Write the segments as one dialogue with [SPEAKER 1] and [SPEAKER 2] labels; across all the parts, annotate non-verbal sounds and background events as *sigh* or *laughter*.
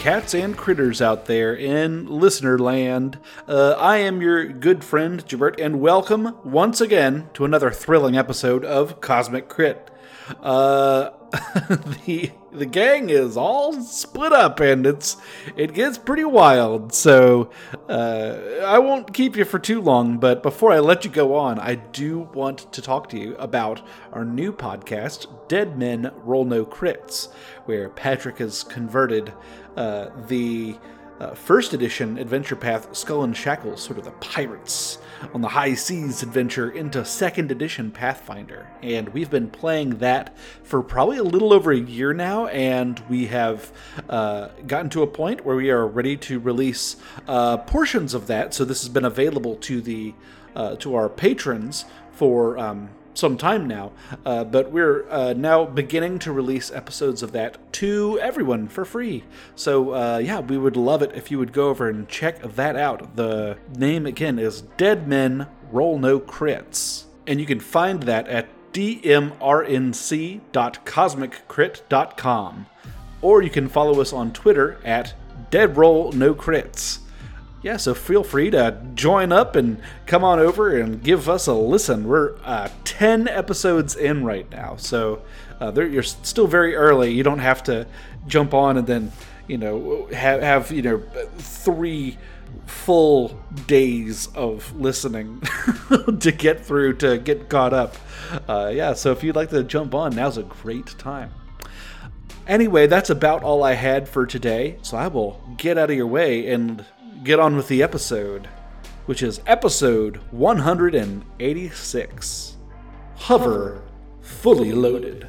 [SPEAKER 1] Cats and critters out there in listener land. Uh, I am your good friend, Jabert, and welcome once again to another thrilling episode of Cosmic Crit. Uh, *laughs* the the gang is all split up and it's it gets pretty wild. So uh, i won't keep you for too long but before i let you go on i do want to talk to you about our new podcast dead men roll no crits where patrick has converted uh, the uh, first edition adventure path skull and shackles sort of the pirates on the high seas adventure into second edition pathfinder. And we've been playing that for probably a little over a year now and we have uh, gotten to a point where we are ready to release uh, portions of that. So this has been available to the uh, to our patrons for um, some time now, uh, but we're uh, now beginning to release episodes of that to everyone for free. So, uh, yeah, we would love it if you would go over and check that out. The name again is Dead Men Roll No Crits, and you can find that at dmrnc.cosmiccrit.com, or you can follow us on Twitter at Dead Roll No Crits yeah, so feel free to join up and come on over and give us a listen. We're uh, 10 episodes in right now, so uh, you're still very early. You don't have to jump on and then, you know, have, have you know, three full days of listening *laughs* to get through, to get caught up. Uh, yeah, so if you'd like to jump on, now's a great time. Anyway, that's about all I had for today, so I will get out of your way and get on with the episode, which is episode 186 Hover Fully Loaded.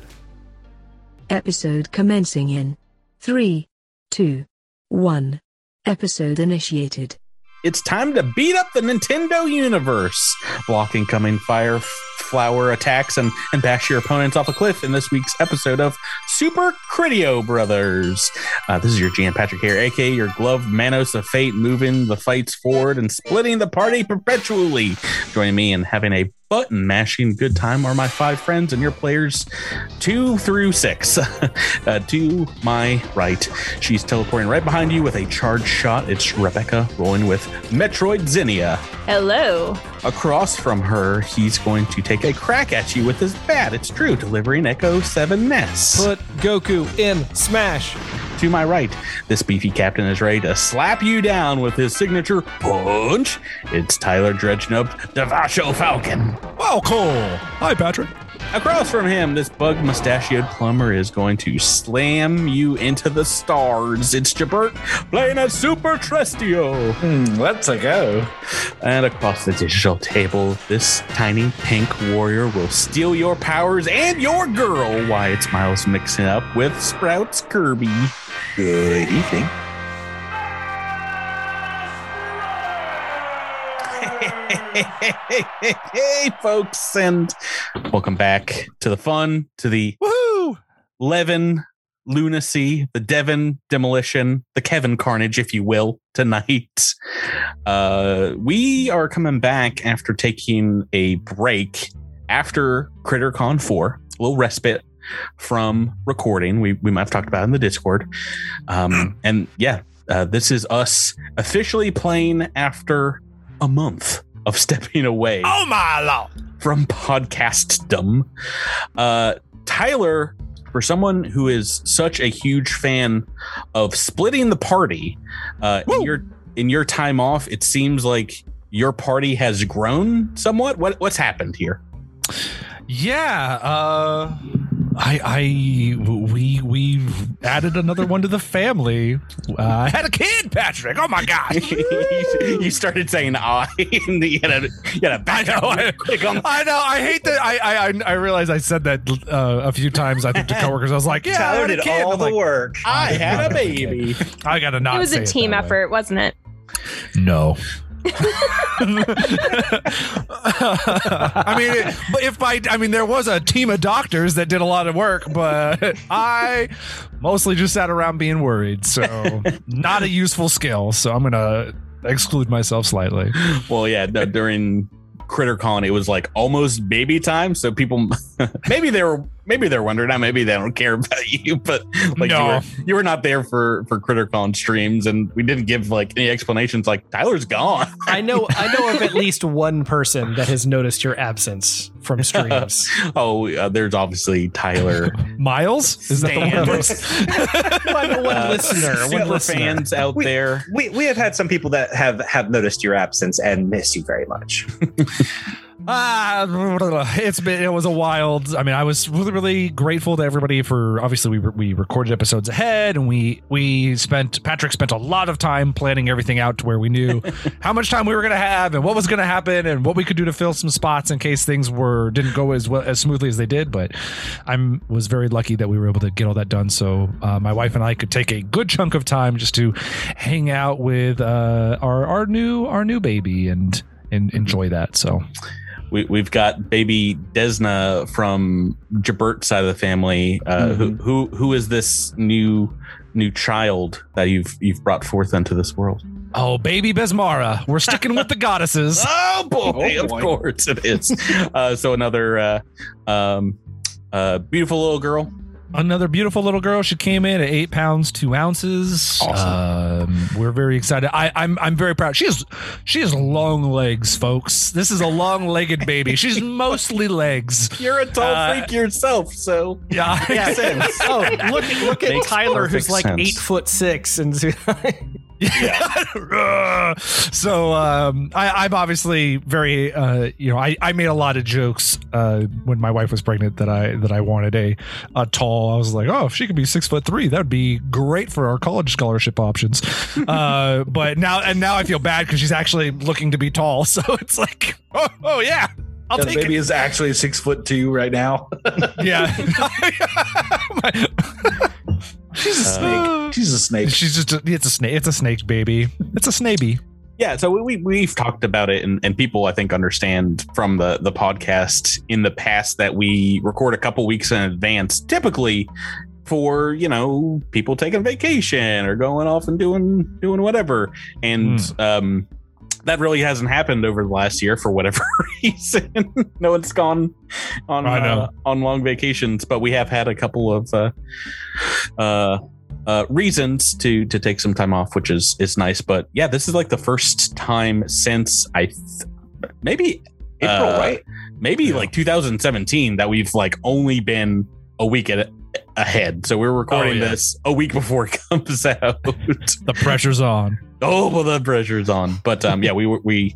[SPEAKER 2] Episode commencing in 3, 2, 1. Episode initiated.
[SPEAKER 3] It's time to beat up the Nintendo universe, block incoming fire flower attacks and, and bash your opponents off a cliff in this week's episode of Super Critio Brothers. Uh, this is your GM Patrick here, aka your glove Manos of Fate, moving the fights forward and splitting the party perpetually. Joining me and having a button mashing good time are my five friends and your players two through six. *laughs* uh, to my right, she's teleporting right behind you with a charged shot. It's Rebecca rolling with Metroid Zinnia.
[SPEAKER 4] Hello.
[SPEAKER 3] Across from her, he's going to take a crack at you with his bat. It's true, delivering Echo 7 Ness.
[SPEAKER 5] Put Goku in Smash.
[SPEAKER 3] To my right, this beefy captain is ready to slap you down with his signature punch. It's Tyler Dredgenub, Davaasho Falcon.
[SPEAKER 5] Well, cool. Hi, Patrick.
[SPEAKER 3] Across from him, this bug mustachioed plumber is going to slam you into the stars. It's Jabert playing a Super Trestio.
[SPEAKER 1] Mm, let's a go.
[SPEAKER 3] And across the digital table, this tiny pink warrior will steal your powers and your girl. Why it's Miles mixing up with Sprouts Kirby.
[SPEAKER 6] Good evening.
[SPEAKER 3] Hey, folks, and welcome back to the fun, to the
[SPEAKER 5] woohoo,
[SPEAKER 3] Levin lunacy, the Devon demolition, the Kevin carnage, if you will, tonight. Uh, we are coming back after taking a break after CritterCon 4, a little respite from recording. We, we might have talked about in the Discord. Um, and yeah, uh, this is us officially playing after a month of stepping away.
[SPEAKER 5] Oh my lord!
[SPEAKER 3] From podcastdom. Uh, Tyler, for someone who is such a huge fan of splitting the party, uh, in your in your time off, it seems like your party has grown somewhat. What what's happened here?
[SPEAKER 5] Yeah, uh, I, I, we, we added another one to the family. Uh, I had a kid, Patrick. Oh my god! *laughs*
[SPEAKER 3] you started saying I, *laughs* and you had a, you had a back
[SPEAKER 5] I know. I, I, know. I hate that. I, I, I realize I said that uh, a few times. I think to *laughs* coworkers, I was like, "Yeah,
[SPEAKER 6] Tyler did all the
[SPEAKER 5] like,
[SPEAKER 6] work.
[SPEAKER 3] I had a baby.
[SPEAKER 5] I got to not.
[SPEAKER 4] It was a
[SPEAKER 5] it
[SPEAKER 4] team effort, wasn't it?
[SPEAKER 5] No. I mean, but if I, I mean, there was a team of doctors that did a lot of work, but I mostly just sat around being worried. So, *laughs* not a useful skill. So, I'm gonna exclude myself slightly.
[SPEAKER 3] Well, yeah, during CritterCon, it was like almost baby time. So people, *laughs* maybe they were maybe they're wondering now maybe they don't care *laughs* about you but like you were you were not there for for CritterCon streams and we didn't give like any explanations like tyler's gone *laughs*
[SPEAKER 7] I know I know of at least one person that has noticed your absence from *laughs* streams.
[SPEAKER 3] oh uh, there's obviously tyler
[SPEAKER 5] Miles? Is that the
[SPEAKER 3] Stan.
[SPEAKER 5] one?
[SPEAKER 7] one one
[SPEAKER 3] uh,
[SPEAKER 7] listener, one
[SPEAKER 3] super
[SPEAKER 7] listener.
[SPEAKER 3] fans out
[SPEAKER 6] We-
[SPEAKER 3] there
[SPEAKER 6] We we have had some people that have have noticed your absence and miss you very much.
[SPEAKER 5] Ah, it's been it was a wild. I mean, I was really really grateful to everybody for obviously we we recorded episodes ahead and we we spent Patrick spent a lot of time planning everything out to where we knew *laughs* how much time we were going to have and what was going to happen and what we could do to fill some spots in case things were didn't go as well as smoothly as they did. But I'm was very lucky that we were able to get all that done. So uh, my wife and I could take a good chunk of time just to hang out with uh, our our new our new baby and and enjoy that. So.
[SPEAKER 3] We, we've got baby Desna from Jabert's side of the family. Uh, who, who who is this new new child that you've you've brought forth into this world?
[SPEAKER 5] Oh, baby Besmara. We're sticking with the goddesses. *laughs*
[SPEAKER 3] Oh boy,
[SPEAKER 1] Oh,
[SPEAKER 3] of course it is. uh, so another uh, um, uh, beautiful little girl.
[SPEAKER 5] Another beautiful little girl. She came in at eight pounds two ounces. Um, we're very excited. I, I'm I'm very proud. She has she has long legs, folks. This is a long legged baby. She's *laughs* mostly legs.
[SPEAKER 3] You're a tall
[SPEAKER 5] Uh,
[SPEAKER 3] freak yourself, so
[SPEAKER 5] Yeah,
[SPEAKER 3] makes sense.
[SPEAKER 7] Oh, look look at
[SPEAKER 3] Makes
[SPEAKER 7] Tyler, who's like
[SPEAKER 3] sense.
[SPEAKER 7] eight foot six, and *laughs* *laughs*
[SPEAKER 5] Yeah. *laughs* so um, I, I'm obviously very, uh, you know, I, I made a lot of jokes uh, when my wife was pregnant that I that I wanted a, a tall. I was like, oh, if she could be six foot three, that would be great for our college scholarship options. uh, *laughs* but now and now I feel bad because she's actually looking to be tall. *laughs* So it's like, oh, oh yeah, I'll
[SPEAKER 1] the
[SPEAKER 5] take
[SPEAKER 1] baby
[SPEAKER 5] it.
[SPEAKER 1] is actually six foot two right now. *laughs*
[SPEAKER 5] Yeah. *laughs*
[SPEAKER 1] She's a snake. She's a snake.
[SPEAKER 5] She's just a, it's a snake. It's a snake baby. It's a snaby.
[SPEAKER 3] yeah so we, we've talked about it and, and people i think understand from the the podcast in the past that we record a couple weeks in advance typically for you know people taking vacation or going off and doing doing whatever and um that really hasn't happened over the last year for whatever *laughs* reason no one's gone on uh, on long vacations but we have had a couple of uh uh uh, reasons to to take some time off, which is is nice. But yeah, this is like the first time since I th- maybe
[SPEAKER 6] April,
[SPEAKER 3] uh,
[SPEAKER 6] right?
[SPEAKER 3] maybe
[SPEAKER 5] Yeah.
[SPEAKER 3] like 2017 that we've like only been a week at, ahead. So we're recording
[SPEAKER 5] Oh, yeah.
[SPEAKER 3] this a week before it *laughs* comes out.
[SPEAKER 5] The pressure's on.
[SPEAKER 3] Oh, well, the pressure's on. But um, yeah, we we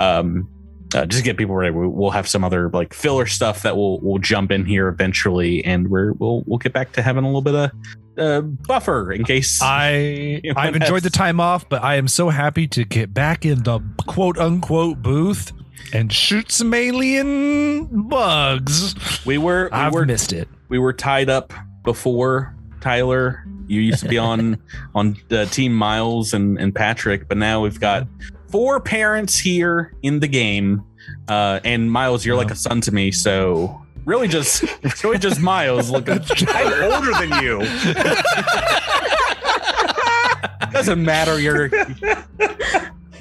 [SPEAKER 3] um. Uh, just get people ready. we- We'll have some other like filler stuff that we'll we'll jump in here eventually, and we're we'll we'll get back to having a little bit of uh, buffer in case
[SPEAKER 5] I *laughs* I've enjoyed the time off, but I am so happy to get back in the quote unquote booth and shoot some alien bugs.
[SPEAKER 3] we were we
[SPEAKER 5] I've
[SPEAKER 3] were
[SPEAKER 5] missed it.
[SPEAKER 3] we were tied up before Tyler. You used to be on *laughs* on uh, Team Miles and and Patrick, but now we've got four parents here in the game. Uh, and Miles, you're like a son to me, so really just really just Miles looking. *laughs*
[SPEAKER 6] I'm older than you. *laughs*
[SPEAKER 3] Doesn't matter. You're.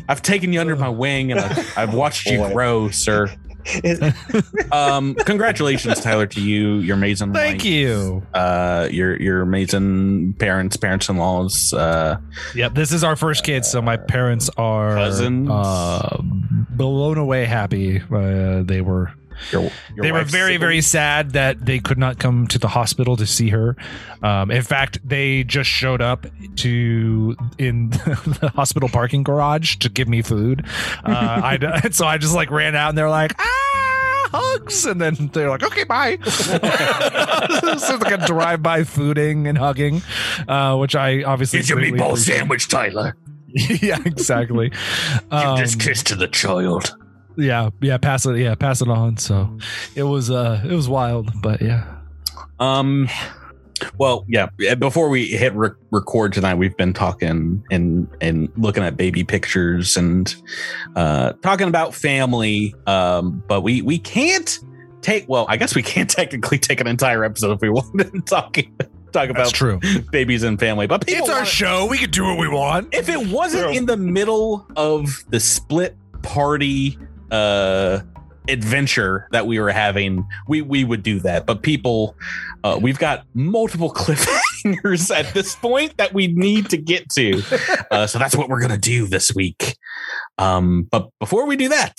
[SPEAKER 3] I've taken you under my wing and I've, I've watched you grow, sir. *laughs* Um, congratulations, Tyler, to you, your amazing
[SPEAKER 5] Thank you.
[SPEAKER 3] uh, your your amazing parents, parents in laws. Uh,
[SPEAKER 5] Yep, this is our first kid, so my parents are
[SPEAKER 3] Cousins?
[SPEAKER 5] uh, blown away happy. Uh, they were
[SPEAKER 3] your, your
[SPEAKER 5] they were
[SPEAKER 3] wife's
[SPEAKER 5] very very sad that they could not come to the hospital to see her um, in fact they just showed up to in *laughs* the hospital parking garage to give me food uh, I, *laughs* so i just like ran out and they're like ah hugs and then they're like okay bye *laughs* so like a drive-by fooding and hugging uh, which i obviously
[SPEAKER 6] Here's your
[SPEAKER 5] greatly
[SPEAKER 6] meatball
[SPEAKER 5] appreciate.
[SPEAKER 6] sandwich, Tyler.
[SPEAKER 5] yeah exactly um,
[SPEAKER 6] kiss to the child.
[SPEAKER 5] Yeah yeah pass it yeah pass it on so it was uh it was wild but yeah
[SPEAKER 3] Um, well, yeah. Before we hit re- record tonight, we've been talking and and looking at baby pictures and uh, talking about family. Um, but we we can't take. Well, I guess we can't *laughs* technically take an entire episode if we *laughs* wanted to talk talk
[SPEAKER 5] that's
[SPEAKER 3] about
[SPEAKER 5] true
[SPEAKER 3] babies and family. But
[SPEAKER 5] it's our
[SPEAKER 3] wanna-
[SPEAKER 5] show we can do what we want
[SPEAKER 3] if it wasn't in the middle of the split party uh adventure that we were having, we we would do that. But people, uh, we've got multiple *laughs* cliffhangers at this point that we need to get to. Uh, so that's what we're gonna do this week. Um, but before we do that,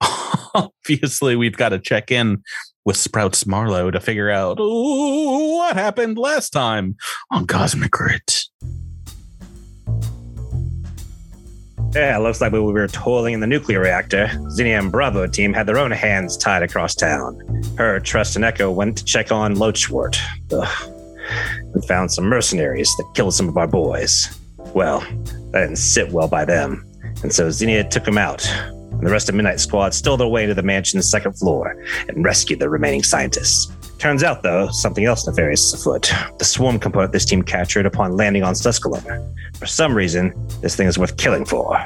[SPEAKER 3] *laughs* obviously we've got to check in with Sprouts Marlowe to figure out "Ooh, what happened last time on Cosmic Crit.
[SPEAKER 6] Yeah, looks like we were toiling in the nuclear reactor, Zinnia and Bravo team had their own hands tied across town. Her, Trust, and Echo went to check on Loachwort. Ugh. And found some mercenaries that killed some of our boys. Well, that didn't sit well by them, and so Zinnia took them out. And the rest of Midnight Squad stole their way to the mansion's second floor and rescued the remaining scientists. Turns out, though, something else nefarious is afoot. The swarm component this team captured upon landing on Susculum. For some reason, this thing is worth killing for.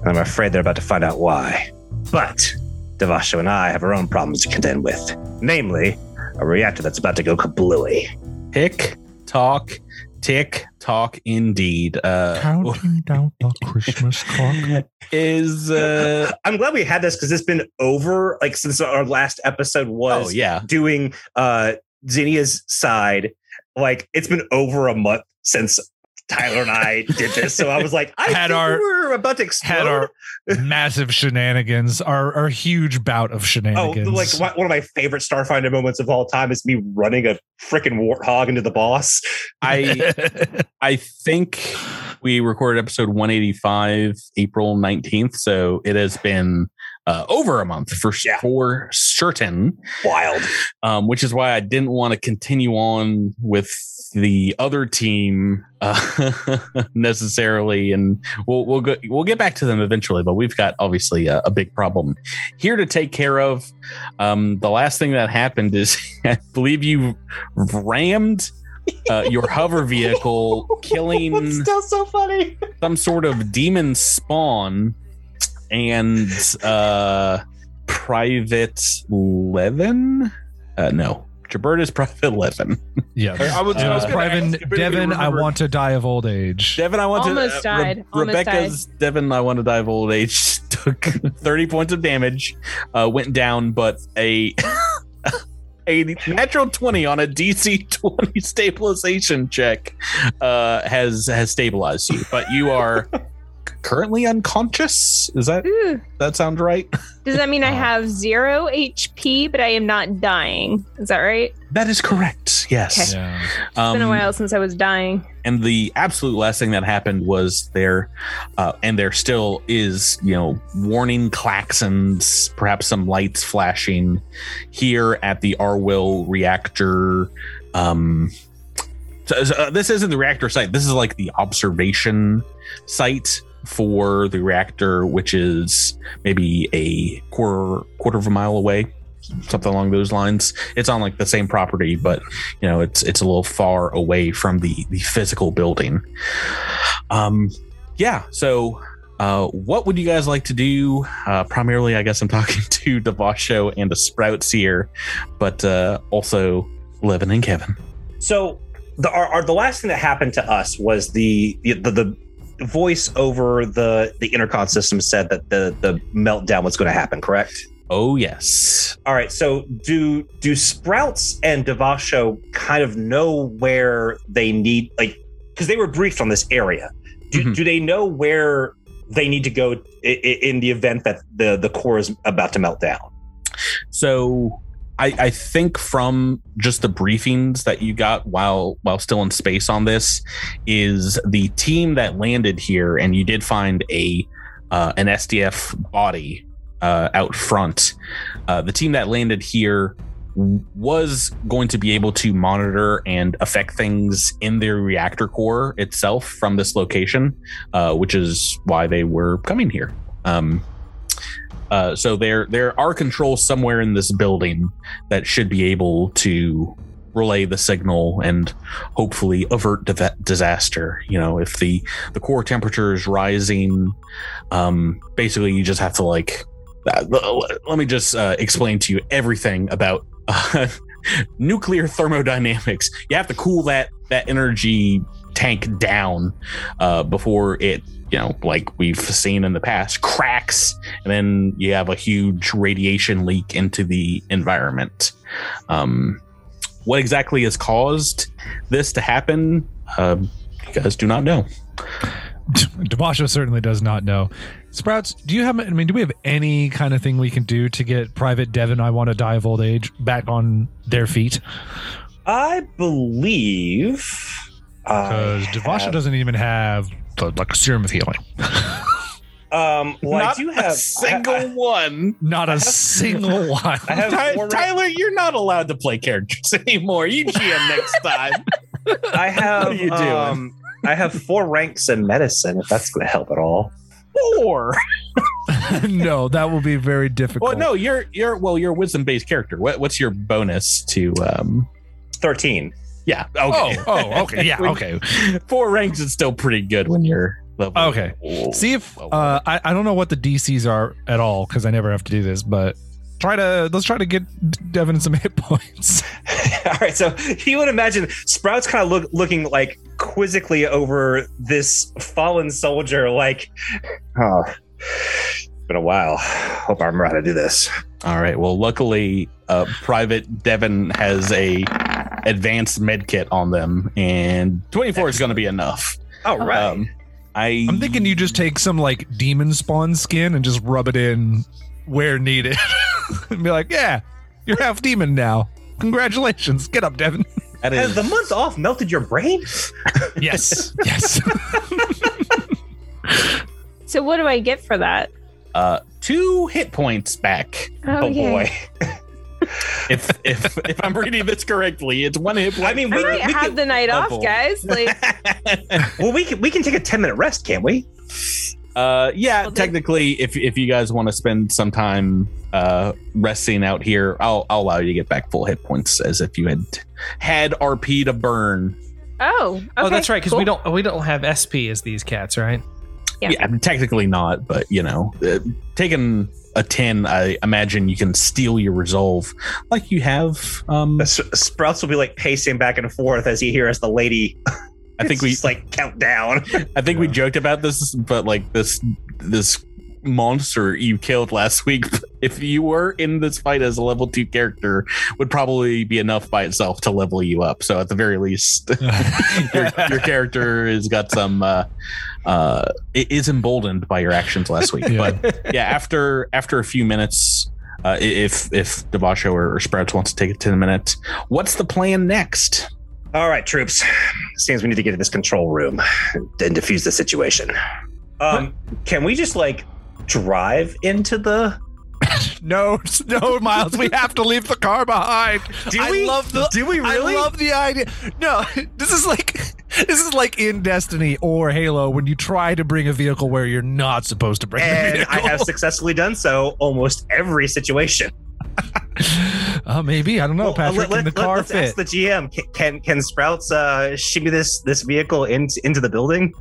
[SPEAKER 6] And I'm afraid they're about to find out why. But Davaasho and I have our own problems to contend with. Namely, a reactor that's about to go kablooey.
[SPEAKER 3] Tick talk, tick tock, indeed. Uh,
[SPEAKER 5] Counting *laughs* down the Christmas clock.
[SPEAKER 3] is uh, *laughs*
[SPEAKER 6] I'm glad we had this because it's been over, like, since our last episode was
[SPEAKER 3] oh yeah,
[SPEAKER 6] doing uh Zinnia's side. Like, it's been over a month since Tyler and I did this. So I was like, I
[SPEAKER 5] Had
[SPEAKER 6] think
[SPEAKER 5] our-
[SPEAKER 6] we're about to explode.
[SPEAKER 5] Had our *laughs* massive shenanigans, our, our huge bout of shenanigans.
[SPEAKER 6] Oh,
[SPEAKER 5] shenanigans.
[SPEAKER 6] like one one of my favorite Starfinder moments of all time is me running a freaking warthog into the boss.
[SPEAKER 3] I *laughs* I think we recorded episode 185 April 19th, so it has been uh, over a month for
[SPEAKER 6] Yeah.
[SPEAKER 3] for certain.
[SPEAKER 6] Wild.
[SPEAKER 3] um, which is why I didn't want to continue on with the other team uh, *laughs* necessarily, and we'll we'll go we'll get back to them eventually. But we've got obviously a, a big problem here to take care of. Um, the last thing that happened is *laughs* I believe you rammed. Uh, your hover vehicle *laughs* killing
[SPEAKER 6] It's still so funny.
[SPEAKER 3] some sort of demon spawn and uh private levin uh no Jabert is private levin
[SPEAKER 5] yeah.
[SPEAKER 1] I was- I was
[SPEAKER 5] Uh,
[SPEAKER 1] gonna
[SPEAKER 5] Private
[SPEAKER 1] ask if you
[SPEAKER 5] Devin, I
[SPEAKER 1] remember-
[SPEAKER 5] want to die of old age.
[SPEAKER 3] devin i want
[SPEAKER 4] Almost
[SPEAKER 3] to uh,
[SPEAKER 4] died. Almost
[SPEAKER 3] rebecca's devin i want to die of old age *laughs* took 30 points of damage uh went down but a *laughs* a natural 20 on a dc 20 stabilization check uh has has stabilized you but you are currently unconscious is that
[SPEAKER 4] Ooh.
[SPEAKER 3] that sound right *laughs*
[SPEAKER 4] Does that mean I
[SPEAKER 5] Uh,
[SPEAKER 4] have zero HP, but I am not dying? Is that right?
[SPEAKER 3] That is correct. Yes.
[SPEAKER 5] Yeah.
[SPEAKER 3] Um,
[SPEAKER 4] been a while since I was dying.
[SPEAKER 3] and the absolute last thing that happened was there, uh, and there still is, you know, warning klaxons, perhaps some lights flashing here at the Arwill reactor. Um, so, so, uh, this isn't the reactor site. This is like the observation site for the reactor, which is maybe a quarter quarter of a mile away, something along those lines. It's on like the same property, but you know it's it's a little far away from the the physical building. Um, yeah. So, uh, what would you guys like to do? Uh, primarily, I guess I'm talking *laughs* to Davaasho and the Sprouts here, but uh, also Levin and Kevin.
[SPEAKER 6] So the our, our, the last thing that happened to us was the the, the, the voice over the the intercom system said that the the meltdown was going to happen. Correct.
[SPEAKER 3] Oh yes.
[SPEAKER 6] All right. So do do Sprouts and Davaasho kind of know where they need like because they were briefed on this area. Do,
[SPEAKER 3] Mhm.
[SPEAKER 6] do they know where they need to go i- i- in the event that the the core is about to melt down?
[SPEAKER 3] So I, I think from just the briefings that you got while while still in space on this is the team that landed here, and you did find a uh, an SDF body uh, out front. Uh, the team that landed here was going to be able to monitor and affect things in their reactor core itself from this location, uh, which is why they were coming here. Um, uh, so there there are controls somewhere in this building that should be able to relay the signal and hopefully avert diva- disaster. You know, if the the core temperature is rising, um, basically you just have to like. Uh, l- let me just uh, explain to you everything about uh, *laughs* nuclear thermodynamics. You have to cool that that energy tank down uh, before it, you know, like we've seen in the past, cracks, and then you have a huge radiation leak into the environment. Um, what exactly has caused this to happen? Uh, you guys do not know.
[SPEAKER 5] Davaasho certainly does not know. Sprouts, do you have? I mean, do we have any kind of thing we can do to get Private Devon? I want to die of old age back on their feet
[SPEAKER 6] I believe.
[SPEAKER 5] Because
[SPEAKER 6] I
[SPEAKER 5] Davaasho
[SPEAKER 6] have-
[SPEAKER 5] doesn't even have the, like a serum of healing.
[SPEAKER 6] Um, well, I
[SPEAKER 3] Not
[SPEAKER 6] do
[SPEAKER 3] a
[SPEAKER 6] have
[SPEAKER 3] single
[SPEAKER 6] I,
[SPEAKER 3] one.
[SPEAKER 5] Not a single *laughs* one.
[SPEAKER 6] I have
[SPEAKER 3] Ty-
[SPEAKER 6] four
[SPEAKER 3] Tyler, you're not allowed to play characters *laughs* anymore. You GM next time.
[SPEAKER 6] I have.
[SPEAKER 3] What are you doing?
[SPEAKER 6] Um, I have four ranks in medicine. If that's going to help at all.
[SPEAKER 3] Four. *laughs*
[SPEAKER 5] no, that will be very difficult.
[SPEAKER 3] Well, no, you're you're well, you're a wisdom based character. What, what's your bonus to? um
[SPEAKER 6] Thirteen.
[SPEAKER 3] Yeah. Okay.
[SPEAKER 5] Oh, oh, okay, yeah, *laughs* okay.
[SPEAKER 3] Four ranks is still pretty good when you're level.
[SPEAKER 5] Okay. See if uh, I I don't know what the DCs are at all because I never have to do this, but try to let's try to get Devin some *laughs* hit points. *laughs*
[SPEAKER 6] All right, so you would imagine Sprouts kind of look looking like quizzically over this fallen soldier, like, oh, been a while. Hope I remember how to do this.
[SPEAKER 3] All right. Well, luckily, uh, Private Devin has a advanced med kit on them, and 24 is going to be enough.
[SPEAKER 6] All right.
[SPEAKER 3] Um, I
[SPEAKER 5] I'm thinking you just take some like demon spawn skin and just rub it in where needed, *laughs* and be like, yeah, you're half demon now. Congratulations, get up, Devin.
[SPEAKER 3] that
[SPEAKER 6] Has
[SPEAKER 3] is
[SPEAKER 6] the month off melted your brain? *laughs*
[SPEAKER 5] Yes, yes.
[SPEAKER 4] So what do I get for that?
[SPEAKER 3] uh, two hit points back.
[SPEAKER 4] Oh,
[SPEAKER 6] Oh, boy.
[SPEAKER 3] If if if I'm reading this correctly, it's one hit point.
[SPEAKER 6] I mean,
[SPEAKER 4] I
[SPEAKER 6] we,
[SPEAKER 4] might
[SPEAKER 6] we
[SPEAKER 4] have
[SPEAKER 6] can,
[SPEAKER 4] the night off,
[SPEAKER 3] level.
[SPEAKER 4] guys. Like, *laughs*
[SPEAKER 6] well, we can we can take a ten minute rest, can't we?
[SPEAKER 3] Uh, yeah,
[SPEAKER 4] Well, then-
[SPEAKER 3] technically, if if you guys want to spend some time uh resting out here, I'll I'll allow you to get back full hit points as if you had had RP to burn.
[SPEAKER 4] oh, okay,
[SPEAKER 7] oh, that's right. Because we don't we don't have SP as these cats, right?
[SPEAKER 4] Yeah.
[SPEAKER 3] Yeah, technically not, but you know, uh, taking a ten, I imagine you can steal your resolve like you have. Um,
[SPEAKER 6] Sprouts will be like pacing back and forth as he hears the lady.
[SPEAKER 3] I think *laughs* we
[SPEAKER 6] just like count down. *laughs*
[SPEAKER 3] I think we joked about this, but like this this monster you killed last week, *laughs* if you were in this fight as a level two character, would probably be enough by itself to level you up. So at the very least, your, your character has got some uh uh it is emboldened by your actions last week. *laughs*
[SPEAKER 5] Yeah.
[SPEAKER 3] But yeah, after after a few minutes. Uh, if if Davaasho or, or Sprouts wants to take a 10 minute, what's the plan next?
[SPEAKER 6] All right, troops. Seems we need to get to this control room and defuse the situation. Um, can we just like drive into the? *coughs*
[SPEAKER 5] no, no, *laughs* Miles, we have to leave the car behind.
[SPEAKER 6] Do
[SPEAKER 5] I
[SPEAKER 6] we?
[SPEAKER 5] love the.
[SPEAKER 6] Do we really?
[SPEAKER 5] I love the idea. No, *laughs* this is like *laughs* this is like in Destiny or Halo when you try to bring a vehicle where you're not supposed to bring a
[SPEAKER 6] and
[SPEAKER 5] vehicle.
[SPEAKER 6] I have successfully done so almost every situation.
[SPEAKER 5] Uh, maybe I don't know,
[SPEAKER 6] Well,
[SPEAKER 5] Patrick.
[SPEAKER 6] let-
[SPEAKER 5] can the
[SPEAKER 6] let-
[SPEAKER 5] car
[SPEAKER 6] let's
[SPEAKER 5] fit?
[SPEAKER 6] ask the GM. Can can, can Sprouts uh, shimmy this this vehicle into into the building?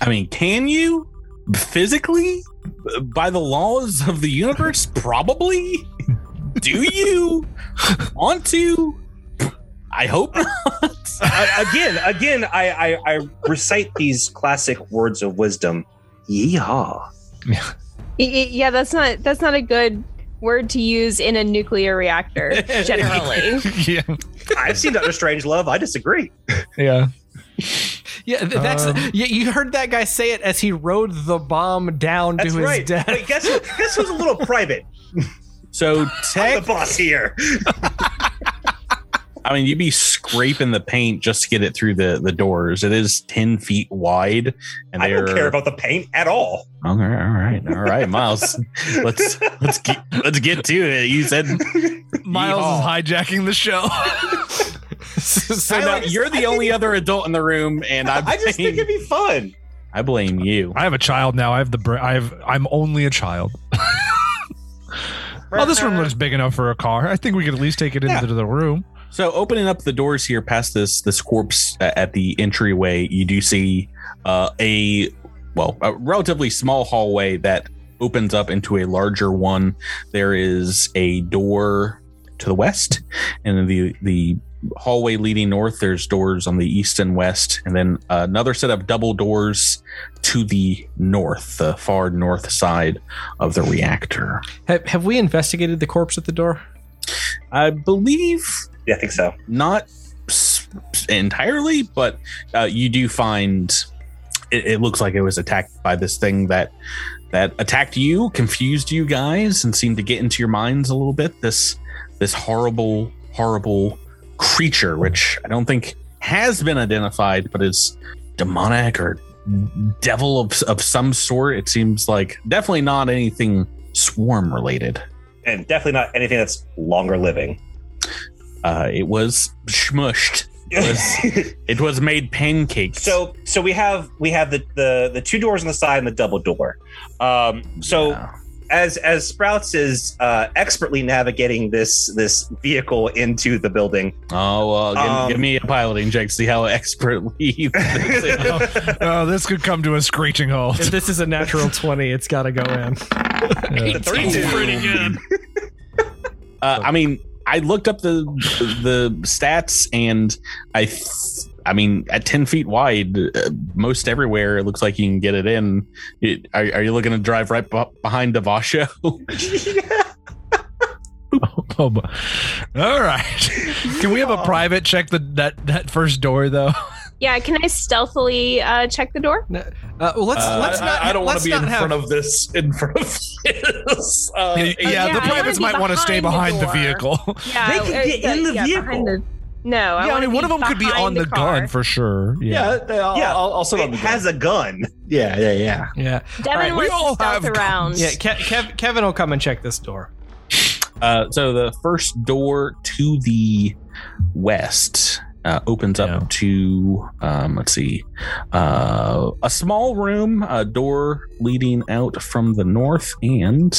[SPEAKER 3] I mean, can you physically, by the laws of the universe? Probably. Do you want to? I hope not.
[SPEAKER 6] Uh, again, again, I, I I recite these classic words of wisdom. Yeehaw!
[SPEAKER 4] Y- y- Yeah, that's not that's not a good word to use in a nuclear reactor *laughs* generally. *laughs*
[SPEAKER 5] yeah,
[SPEAKER 6] I've seen Doctor Strangelove. I disagree.
[SPEAKER 5] yeah.
[SPEAKER 7] Yeah, th- that's
[SPEAKER 5] Um,
[SPEAKER 7] yeah. You heard that guy say it as he rode the bomb down to his
[SPEAKER 6] right.
[SPEAKER 7] death.
[SPEAKER 6] Wait, guess who, guess who's a little private? *laughs*
[SPEAKER 3] So, *laughs*
[SPEAKER 6] I'm the boss here. *laughs*
[SPEAKER 3] I mean, you'd be scraping the paint just to get it through the, the doors. It is 10 feet wide. And
[SPEAKER 6] I don't care about the paint at all.
[SPEAKER 3] All right, all right, all right, Miles. let's let's get let's get to it. You said
[SPEAKER 5] Miles
[SPEAKER 3] Yeehaw.
[SPEAKER 5] is hijacking the show.
[SPEAKER 7] So
[SPEAKER 3] Tyler,
[SPEAKER 7] now,
[SPEAKER 3] you're the only other adult in the room, and I,
[SPEAKER 6] I just think it'd be fun.
[SPEAKER 3] I blame you.
[SPEAKER 5] I have a child now. I have the. bra- I have. I'm only a child. *laughs* oh, this room looks big enough for a car. I think we could at least take it into
[SPEAKER 3] Yeah.
[SPEAKER 5] the room.
[SPEAKER 3] So opening up the doors here past this this corpse at the entryway, you do see uh, a well a relatively small hallway that opens up into a larger one. There is a door to the west, and then the the hallway leading north, there's doors on the east and west, and then another set of double doors to the north, the far north side of the reactor.
[SPEAKER 7] Have, have we investigated the corpse at the door?
[SPEAKER 3] I believe
[SPEAKER 6] Yeah, I think so.
[SPEAKER 3] not s- entirely, but uh, you do find it, it looks like it was attacked by this thing that that attacked you, confused you guys, and seemed to get into your minds a little bit. This this horrible, horrible creature, which I don't think has been identified, but is demonic or devil of, of some sort. It seems like definitely not anything swarm related.
[SPEAKER 6] And definitely not anything that's longer living.
[SPEAKER 3] Uh, it was smushed. was- *laughs* It was made pancakes.
[SPEAKER 6] so so we have we have the, the the two doors on the side and the double door. Um, so
[SPEAKER 3] Yeah.
[SPEAKER 6] As as Sprouts is uh, expertly navigating this this vehicle into the building.
[SPEAKER 3] oh well, give,
[SPEAKER 6] Um,
[SPEAKER 3] give me a piloting check. See how expertly. *laughs* you- *laughs*
[SPEAKER 5] oh, this could come to a screeching halt.
[SPEAKER 7] If this is a natural 20, it's got to go in.
[SPEAKER 6] The 32.
[SPEAKER 3] pretty good. *laughs* uh, I mean, I looked up the the stats, and I, th- I mean, at ten feet wide, uh, most everywhere it looks like you can get it in. It, are, are you looking to drive right be- behind Davaasho? *laughs* *laughs*
[SPEAKER 5] Oh, but- all right. *laughs* Can we have a private check the that that first door though?
[SPEAKER 4] Yeah, can I stealthily uh, check the door?
[SPEAKER 7] Uh, well, let's let's not.
[SPEAKER 1] I, I don't want to be in
[SPEAKER 7] have,
[SPEAKER 1] front of this. In front of this. Uh,
[SPEAKER 5] yeah,
[SPEAKER 4] yeah,
[SPEAKER 5] the
[SPEAKER 4] I
[SPEAKER 5] privates might want to stay
[SPEAKER 4] behind
[SPEAKER 5] behind
[SPEAKER 4] the
[SPEAKER 5] the, vehicle.
[SPEAKER 4] Yeah,
[SPEAKER 6] They could
[SPEAKER 4] uh,
[SPEAKER 6] get in the
[SPEAKER 4] yeah,
[SPEAKER 6] vehicle.
[SPEAKER 4] Behind the- no, I,
[SPEAKER 5] yeah, I mean, one of them could be on the,
[SPEAKER 4] car.
[SPEAKER 5] gun for sure. Yeah.
[SPEAKER 1] yeah, I'll,
[SPEAKER 6] Yeah,
[SPEAKER 1] I'll, I'll sit on
[SPEAKER 6] It
[SPEAKER 1] the
[SPEAKER 6] has a gun.
[SPEAKER 1] Yeah, yeah, yeah.
[SPEAKER 7] Yeah,
[SPEAKER 4] Devin
[SPEAKER 7] Alright,
[SPEAKER 5] we
[SPEAKER 4] wants
[SPEAKER 5] all have
[SPEAKER 4] around.
[SPEAKER 7] yeah. Ke- Kev- Kevin will come and check this door.
[SPEAKER 3] Uh, so the first door to the west uh, opens up
[SPEAKER 5] Yeah.
[SPEAKER 3] to um, let's see, uh, a small room, a door leading out from the north, and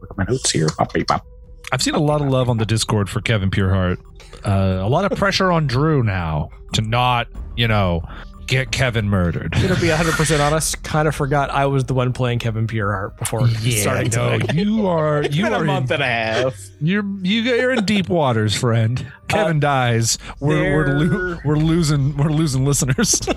[SPEAKER 3] look at my notes here. Bop, beep.
[SPEAKER 5] I've seen a lot of love on the Discord for Kevin Pureheart. Uh, a lot of pressure on Drew now to not, you know, get Kevin murdered.
[SPEAKER 7] I'm gonna be 100 percent honest. Kind of forgot I was the one playing Kevin Pureheart before starting
[SPEAKER 5] no,
[SPEAKER 7] today.
[SPEAKER 5] you are *laughs* you
[SPEAKER 3] been a month
[SPEAKER 5] in,
[SPEAKER 3] and a half.
[SPEAKER 5] you're you you're in deep waters, friend. Kevin dies. We're we're, lo- we're losing we're losing listeners. *laughs*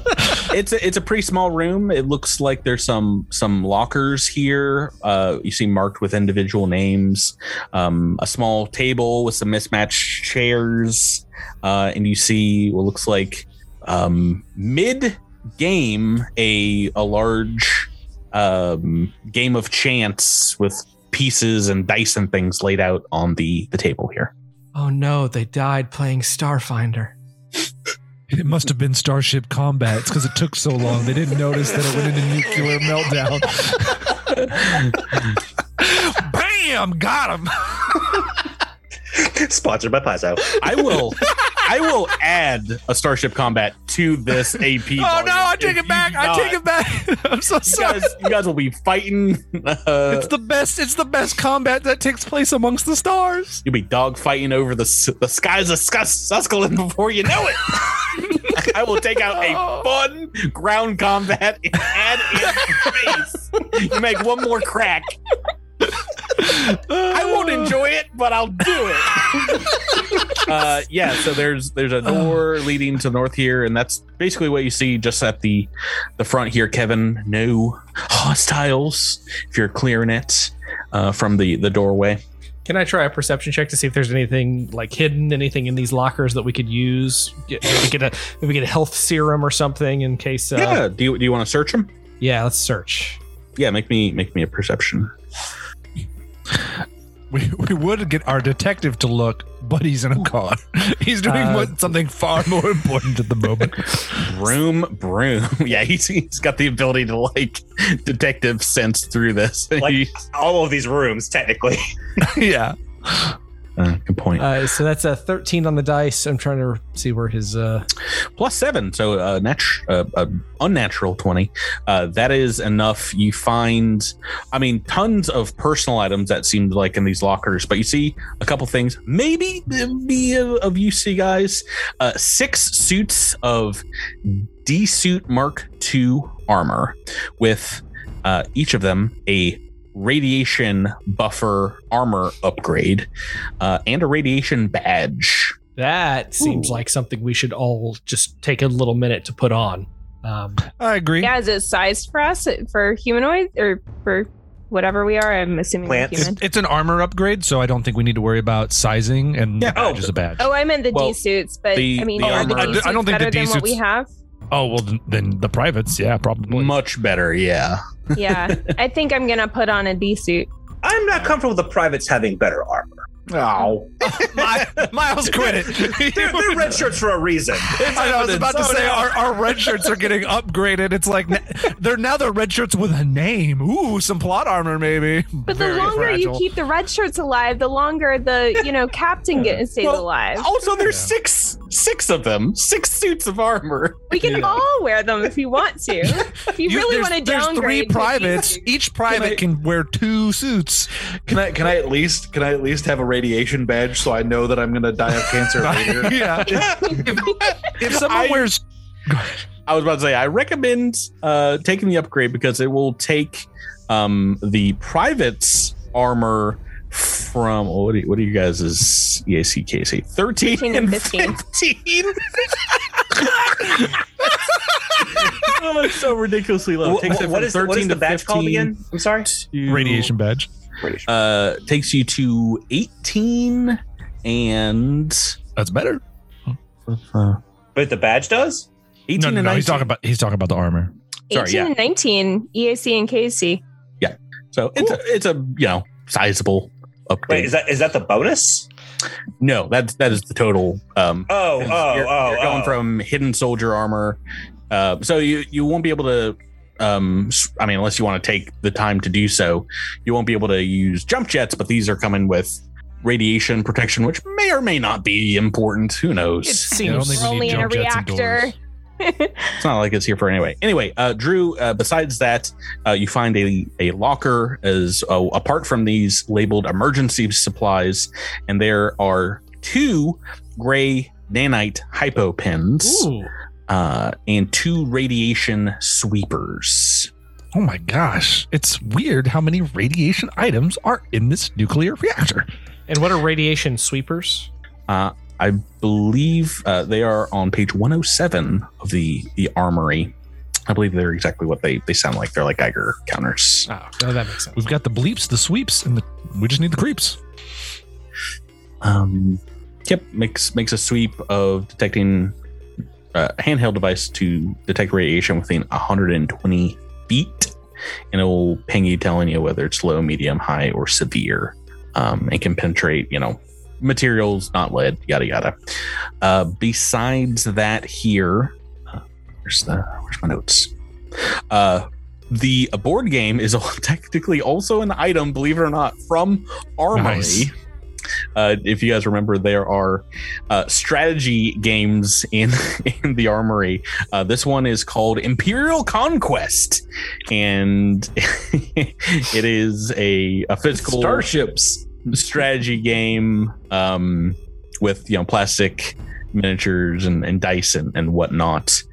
[SPEAKER 3] it's a, it's a pretty small room. It looks like there's some some lockers here. Uh, you see marked with individual names. Um, a small table with some mismatched chairs, uh, and you see what looks like um, mid game a a large um, game of chance with pieces and dice and things laid out on the the table here.
[SPEAKER 7] Oh no, they died playing Starfinder. *laughs*
[SPEAKER 5] it must have been Starship Combat. It's because it took so long. They didn't notice that it went into nuclear meltdown. *laughs* Bam! Got him.
[SPEAKER 6] Sponsored by Paizo.
[SPEAKER 3] I will I will add a Starship Combat to this *laughs* AP.
[SPEAKER 5] Oh no! I take it back. I take it back. *laughs* I'm so
[SPEAKER 3] You
[SPEAKER 5] sorry.
[SPEAKER 3] guys, you guys will be fighting. Uh,
[SPEAKER 5] It's the best. It's the best combat that takes place amongst the stars.
[SPEAKER 3] you'll be dog fighting over the the skies of Scus- before you know it. *laughs* I will take out a fun ground combat and add in space. You make one more crack. I won't enjoy it, but I'll do it. *laughs* uh, yeah, so there's there's a *sighs* door leading to north here, and that's basically what you see just at the the front here. Kevin, no hostiles. If you're clearing it uh, from the the doorway.
[SPEAKER 7] Can I try a perception check to see if there's anything like hidden, anything in these lockers that we could use? Get, maybe get a maybe get a health serum or something in case. Uh,
[SPEAKER 3] yeah. Do you do you want to search them?
[SPEAKER 7] yeah. Let's search.
[SPEAKER 3] Yeah, make me make me a perception.
[SPEAKER 5] We, we would get our detective to look, but he's in a car. *laughs* He's doing
[SPEAKER 7] Uh,
[SPEAKER 5] what, something far more important at the moment. *laughs*
[SPEAKER 3] Broom, broom. *laughs* Yeah, he's, he's got the ability to like detective sense through this.
[SPEAKER 6] Like- All of these rooms, technically.
[SPEAKER 5] yeah.
[SPEAKER 3] Uh, good point.
[SPEAKER 7] Uh, so that's a 13 on the dice. I'm trying to see where his. Uh,
[SPEAKER 3] Plus seven, so a uh, uh, unnatural twenty. Uh, that is enough. You find, I mean, tons of personal items that seemed like in these lockers, but you see a couple things. Maybe be of of use to you guys. Uh, six suits of D suit Mark II armor, with uh, each of them a radiation buffer armor upgrade uh, and a radiation badge
[SPEAKER 7] That seems
[SPEAKER 3] Ooh.
[SPEAKER 7] like something we should all just take a little minute to put on. Um,
[SPEAKER 5] I agree.
[SPEAKER 4] Yeah, is it sized for us for humanoid or for whatever we are? I'm assuming
[SPEAKER 6] Plants.
[SPEAKER 4] human.
[SPEAKER 5] It's, it's an armor upgrade, so I don't think we need to worry about sizing. And
[SPEAKER 3] Yeah.
[SPEAKER 5] the badge is a badge.
[SPEAKER 4] Oh, I meant the
[SPEAKER 3] Well,
[SPEAKER 4] D suits, but
[SPEAKER 3] the-
[SPEAKER 4] I mean,
[SPEAKER 3] the
[SPEAKER 4] are the
[SPEAKER 3] armor- I
[SPEAKER 4] D
[SPEAKER 3] d-
[SPEAKER 4] suits
[SPEAKER 5] I don't think the
[SPEAKER 4] better than what we have?
[SPEAKER 5] Oh well, then, then the privates, yeah, probably.
[SPEAKER 3] Much better, yeah.
[SPEAKER 4] Yeah, *laughs* I think I'm gonna put on a D suit.
[SPEAKER 6] I'm not comfortable with the privates having better armor.
[SPEAKER 1] Oh, *laughs*
[SPEAKER 5] My, Miles, quit it.
[SPEAKER 6] They're, they're red *laughs* shirts for a reason.
[SPEAKER 5] I, know, I was about to say our, our red shirts are getting upgraded. It's like *laughs* they're now they're red shirts with a name. Ooh, some plot armor maybe.
[SPEAKER 4] But
[SPEAKER 5] Very
[SPEAKER 4] the longer
[SPEAKER 5] fragile.
[SPEAKER 4] you keep the red shirts alive, the longer the you know captain get, stays
[SPEAKER 3] Well,
[SPEAKER 4] alive.
[SPEAKER 3] Also, there's
[SPEAKER 5] Yeah.
[SPEAKER 3] six six of them, six suits of armor.
[SPEAKER 4] We can all wear them if you want to. If you,
[SPEAKER 5] You-
[SPEAKER 4] really want to
[SPEAKER 5] there's three
[SPEAKER 4] to a D
[SPEAKER 5] privates. Each private
[SPEAKER 1] I-
[SPEAKER 5] can wear two suits.
[SPEAKER 1] can I can I at least can I at least have a radiation badge so I know that I'm gonna die of cancer *laughs* later?
[SPEAKER 5] yeah. If, *laughs* if someone
[SPEAKER 3] I-
[SPEAKER 5] wears
[SPEAKER 3] I was about to say I recommend uh, taking the upgrade because it will take um, the private's armor from what do you, what are you guys' EAC KAC 13
[SPEAKER 4] 13
[SPEAKER 3] and
[SPEAKER 4] and
[SPEAKER 3] 15.
[SPEAKER 4] 15. *laughs*
[SPEAKER 3] oh, it's so ridiculously low.
[SPEAKER 6] Wh-
[SPEAKER 3] Takes
[SPEAKER 6] wh-
[SPEAKER 3] it
[SPEAKER 6] what
[SPEAKER 3] from
[SPEAKER 6] is, what is
[SPEAKER 3] 13
[SPEAKER 6] the
[SPEAKER 3] to
[SPEAKER 6] badge called again? I'm sorry.
[SPEAKER 3] to-
[SPEAKER 5] radiation badge.
[SPEAKER 3] Uh, takes you to 18 and
[SPEAKER 5] That's better.
[SPEAKER 6] But the badge does?
[SPEAKER 3] 18
[SPEAKER 5] No, no,
[SPEAKER 3] and
[SPEAKER 5] no,
[SPEAKER 3] 19.
[SPEAKER 5] he's talking about he's talking about the armor.
[SPEAKER 3] Sorry,
[SPEAKER 4] 18
[SPEAKER 3] yeah.
[SPEAKER 4] and 19, EAC and KAC. Yeah.
[SPEAKER 3] So it's a, it's a you know sizable update.
[SPEAKER 6] Wait, is that is that the bonus?
[SPEAKER 3] no, that's that is the total. Um,
[SPEAKER 6] Oh, oh,
[SPEAKER 3] you're,
[SPEAKER 6] oh,
[SPEAKER 3] you're going
[SPEAKER 6] oh.
[SPEAKER 3] from hidden soldier armor. Uh, so you you won't be able to. Um, s- I mean, unless you want to take the time to do so, you won't be able to use jump jets. But these are coming with radiation protection, which may or may not be important. Who knows?
[SPEAKER 7] it
[SPEAKER 5] Yeah, I don't
[SPEAKER 7] seems
[SPEAKER 5] think
[SPEAKER 4] Only in a reactor. *laughs*
[SPEAKER 3] it's not like it's here for anyway. Anyway, uh, Drew. Uh, besides that, uh, you find a a locker as uh, apart from these labeled emergency supplies, and there are two gray nanite hypopens
[SPEAKER 7] Ooh.
[SPEAKER 3] Uh, and two radiation sweepers.
[SPEAKER 5] Oh my gosh. It's weird how many radiation items are in this nuclear reactor.
[SPEAKER 7] And what are radiation sweepers?
[SPEAKER 3] Uh, I believe uh, they are on page 107 of the the armory. I believe they're exactly what they they sound like. They're like Geiger counters.
[SPEAKER 7] Oh, no, that makes sense.
[SPEAKER 5] We've got the bleeps, the sweeps, and the we just need the creeps.
[SPEAKER 3] Um, yep, makes makes a sweep of detecting uh, a handheld device to detect radiation within 120 feet, and it will ping you telling you whether it's low, medium, high, or severe. Um, and can penetrate, you know, materials, not lead, yada yada. Uh, besides that, here, uh, where's the where's my notes? Uh, the board game is *laughs* technically also an item, believe it or not, from Armory.
[SPEAKER 5] Nice.
[SPEAKER 3] Uh, if you guys remember, there are uh, strategy games in *laughs* in the armory. Uh, this one is called Imperial Conquest, and *laughs* it is a, a physical
[SPEAKER 1] Starships.
[SPEAKER 3] strategy game um, with you know plastic miniatures and, and dice and, and whatnot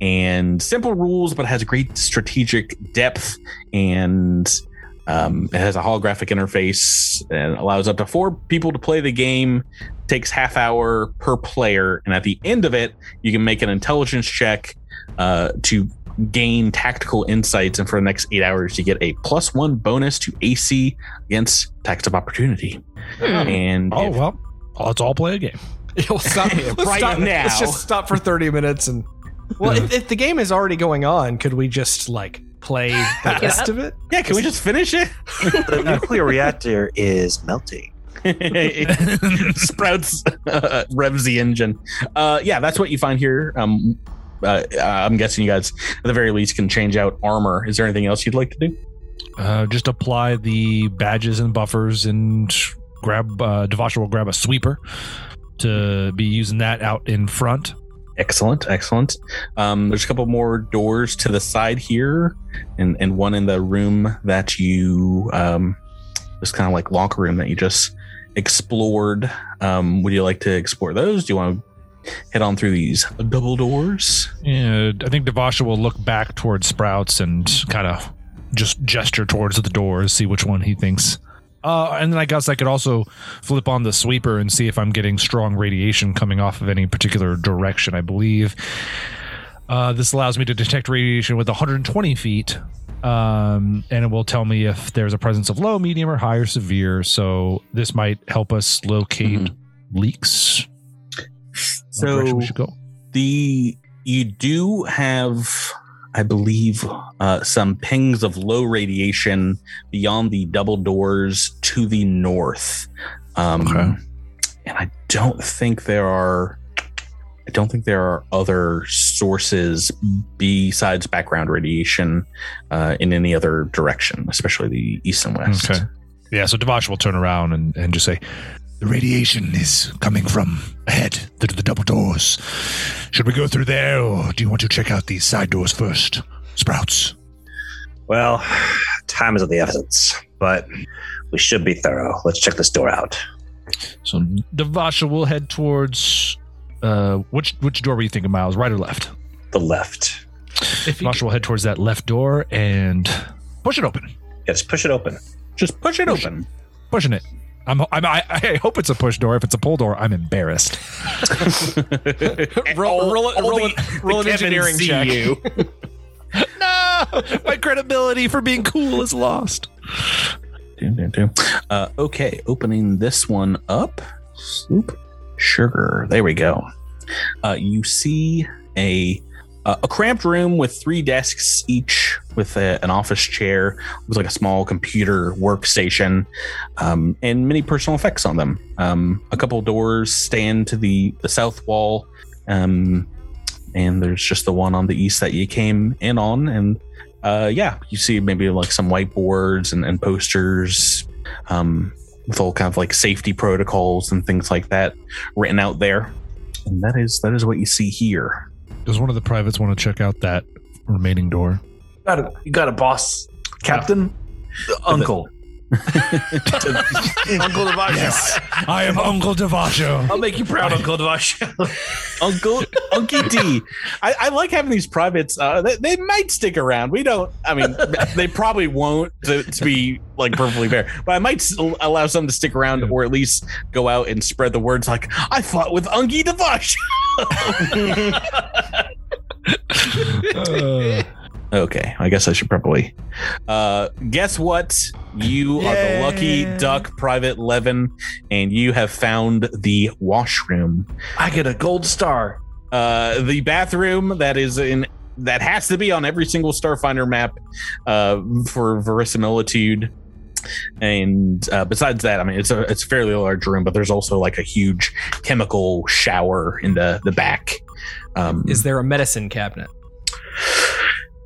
[SPEAKER 3] and simple rules but has great strategic depth and um, it has a holographic interface and allows up to four people to play the game takes half hour per player and at the end of it you can make an intelligence check uh, to gain tactical insights and for the next eight hours you get a plus one bonus to ac against tax of opportunity and
[SPEAKER 5] Oh
[SPEAKER 3] if-
[SPEAKER 5] well. Let's all play a game. *laughs*
[SPEAKER 7] We'll stop, *laughs* let's
[SPEAKER 3] Right
[SPEAKER 7] stop-
[SPEAKER 3] now.
[SPEAKER 7] Let's just stop for 30 minutes and. *laughs* Well, if, if the game is already going on, could we just like play the
[SPEAKER 4] Pick *laughs*
[SPEAKER 7] rest of it?
[SPEAKER 3] yeah can we just finish it *laughs*
[SPEAKER 6] The nuclear reactor is melting. *laughs*
[SPEAKER 3] Sprouts uh, revs the engine uh yeah that's what you find here um uh, i'm guessing you guys at the very least can change out armor is there anything else you'd like to do
[SPEAKER 5] Uh, just apply the badges and buffers and grab uh Davaasho will grab a sweeper to be using that out in front.
[SPEAKER 3] Excellent, excellent. Um, there's a couple more doors to the side here, and and one in the room that you um, this kind of like locker room that you just explored. Um, would you like to explore those? Do you want to head on through these double doors?
[SPEAKER 5] Yeah, I think Davaasho will look back towards Sprouts and kind of just gesture towards the doors, see which one he thinks Uh, and then I guess I could also flip on the sweeper and see if I'm getting strong radiation coming off of any particular direction. I believe uh, this allows me to detect radiation with 120 feet, um, and it will tell me if there's a presence of low, medium, or high or severe. So this might help us locate leaks. What direction
[SPEAKER 3] So
[SPEAKER 5] we should go.
[SPEAKER 3] the you do have i believe uh, some pings of low radiation beyond the double doors to the north um,
[SPEAKER 5] Okay.
[SPEAKER 3] and i don't think there are i don't think there are other sources besides background radiation uh, in any other direction especially the east and west
[SPEAKER 5] Okay. Yeah, so Devash will turn around and, and just say, The radiation is coming from ahead through the double doors. Should we go through there, or do you want to check out these side doors first? Sprouts.
[SPEAKER 6] Well, time is of the essence, but we should be thorough. Let's check this door out.
[SPEAKER 5] So Devasha will head towards uh which which door were you thinking, Miles? Right or left?
[SPEAKER 6] The left.
[SPEAKER 7] If you
[SPEAKER 5] Devasha will head towards that left door and push it open.
[SPEAKER 6] Yeah, just push it open.
[SPEAKER 3] just push it open
[SPEAKER 5] Pushing it. I'm, I'm I, I hope it's a push door. If it's a pull door, I'm embarrassed. *laughs*
[SPEAKER 7] roll, roll, it- roll, it- roll an engineering check. *laughs*
[SPEAKER 5] no, my credibility for being cool is lost.
[SPEAKER 3] Uh, okay, opening this one up. Soup, sugar. There we go. Uh, you see a uh, a cramped room with three desks each, with a, an office chair, with like a small computer workstation, um, and many personal effects on them. Um, a couple doors stand to the the south wall, um, and there's just the one on the east that you came in on, and uh, yeah, you see maybe like some whiteboards and, and posters um, with all kind of like safety protocols and things like that written out there. And that is that is what you see here.
[SPEAKER 5] Does one of the privates want to check out that remaining door?
[SPEAKER 1] Got it. You got a boss, Captain, Uncle. *laughs*
[SPEAKER 7] Uncle Davaasho.
[SPEAKER 5] I am Uncle Davaasho.
[SPEAKER 1] I'll make you proud, Uncle Devash. *laughs*
[SPEAKER 3] Uncle Unky D. I, I like having these privates. Uh, they, they might stick around. We don't. I mean, *laughs* they probably won't. To, to be like perfectly fair, but I might allow some to stick around or at least go out and spread the words. Like I fought with Unky Devash. Okay, I guess I should probably. Uh, guess what? You are the lucky duck, Private Levin, and you have found the washroom.
[SPEAKER 1] I get a gold star.
[SPEAKER 3] Uh, the bathroom that is in that has to be on every single Starfinder map uh, for verisimilitude. And uh, besides that, I mean, it's a it's a fairly large room, but there's also like a huge chemical shower in the the back. Um,
[SPEAKER 7] Is there a medicine cabinet?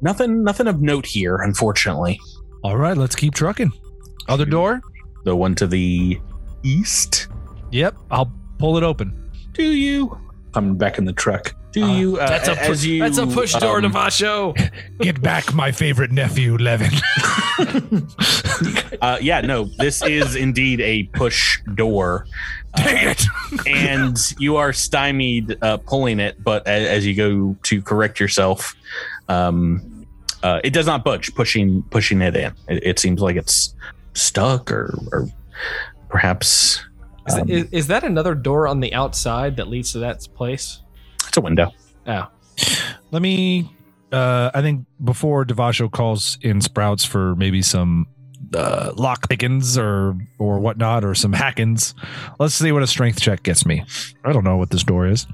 [SPEAKER 3] Nothing nothing of note here, unfortunately.
[SPEAKER 5] All right, let's keep trucking. Other door?
[SPEAKER 3] The one to the east.
[SPEAKER 5] Yep, I'll pull it open.
[SPEAKER 3] Do you?
[SPEAKER 1] I'm back in the truck.
[SPEAKER 3] Do
[SPEAKER 1] Uh,
[SPEAKER 3] you? Uh,
[SPEAKER 7] That's a push.
[SPEAKER 3] you,
[SPEAKER 7] that's a push door,
[SPEAKER 3] um,
[SPEAKER 7] Davaasho. *laughs*
[SPEAKER 5] Get back my favorite nephew, Levin. *laughs* *laughs*
[SPEAKER 3] Uh, yeah, no, this is indeed a push door. Uh,
[SPEAKER 5] Dang it!
[SPEAKER 3] and you are stymied uh, pulling it, but as, as you go to correct yourself, um, uh, it does not budge. Pushing pushing it in, it, it seems like it's stuck, or, or perhaps
[SPEAKER 7] Is,
[SPEAKER 3] um,
[SPEAKER 7] is, is that another door on the outside that leads to that place?
[SPEAKER 3] it's a window.
[SPEAKER 7] Oh,
[SPEAKER 5] Let me. Uh, I think before Davaasho calls in Sprouts for maybe some uh, lock pickings or or whatnot or some hackins. Let's see what a strength check gets me. I don't know what this door is.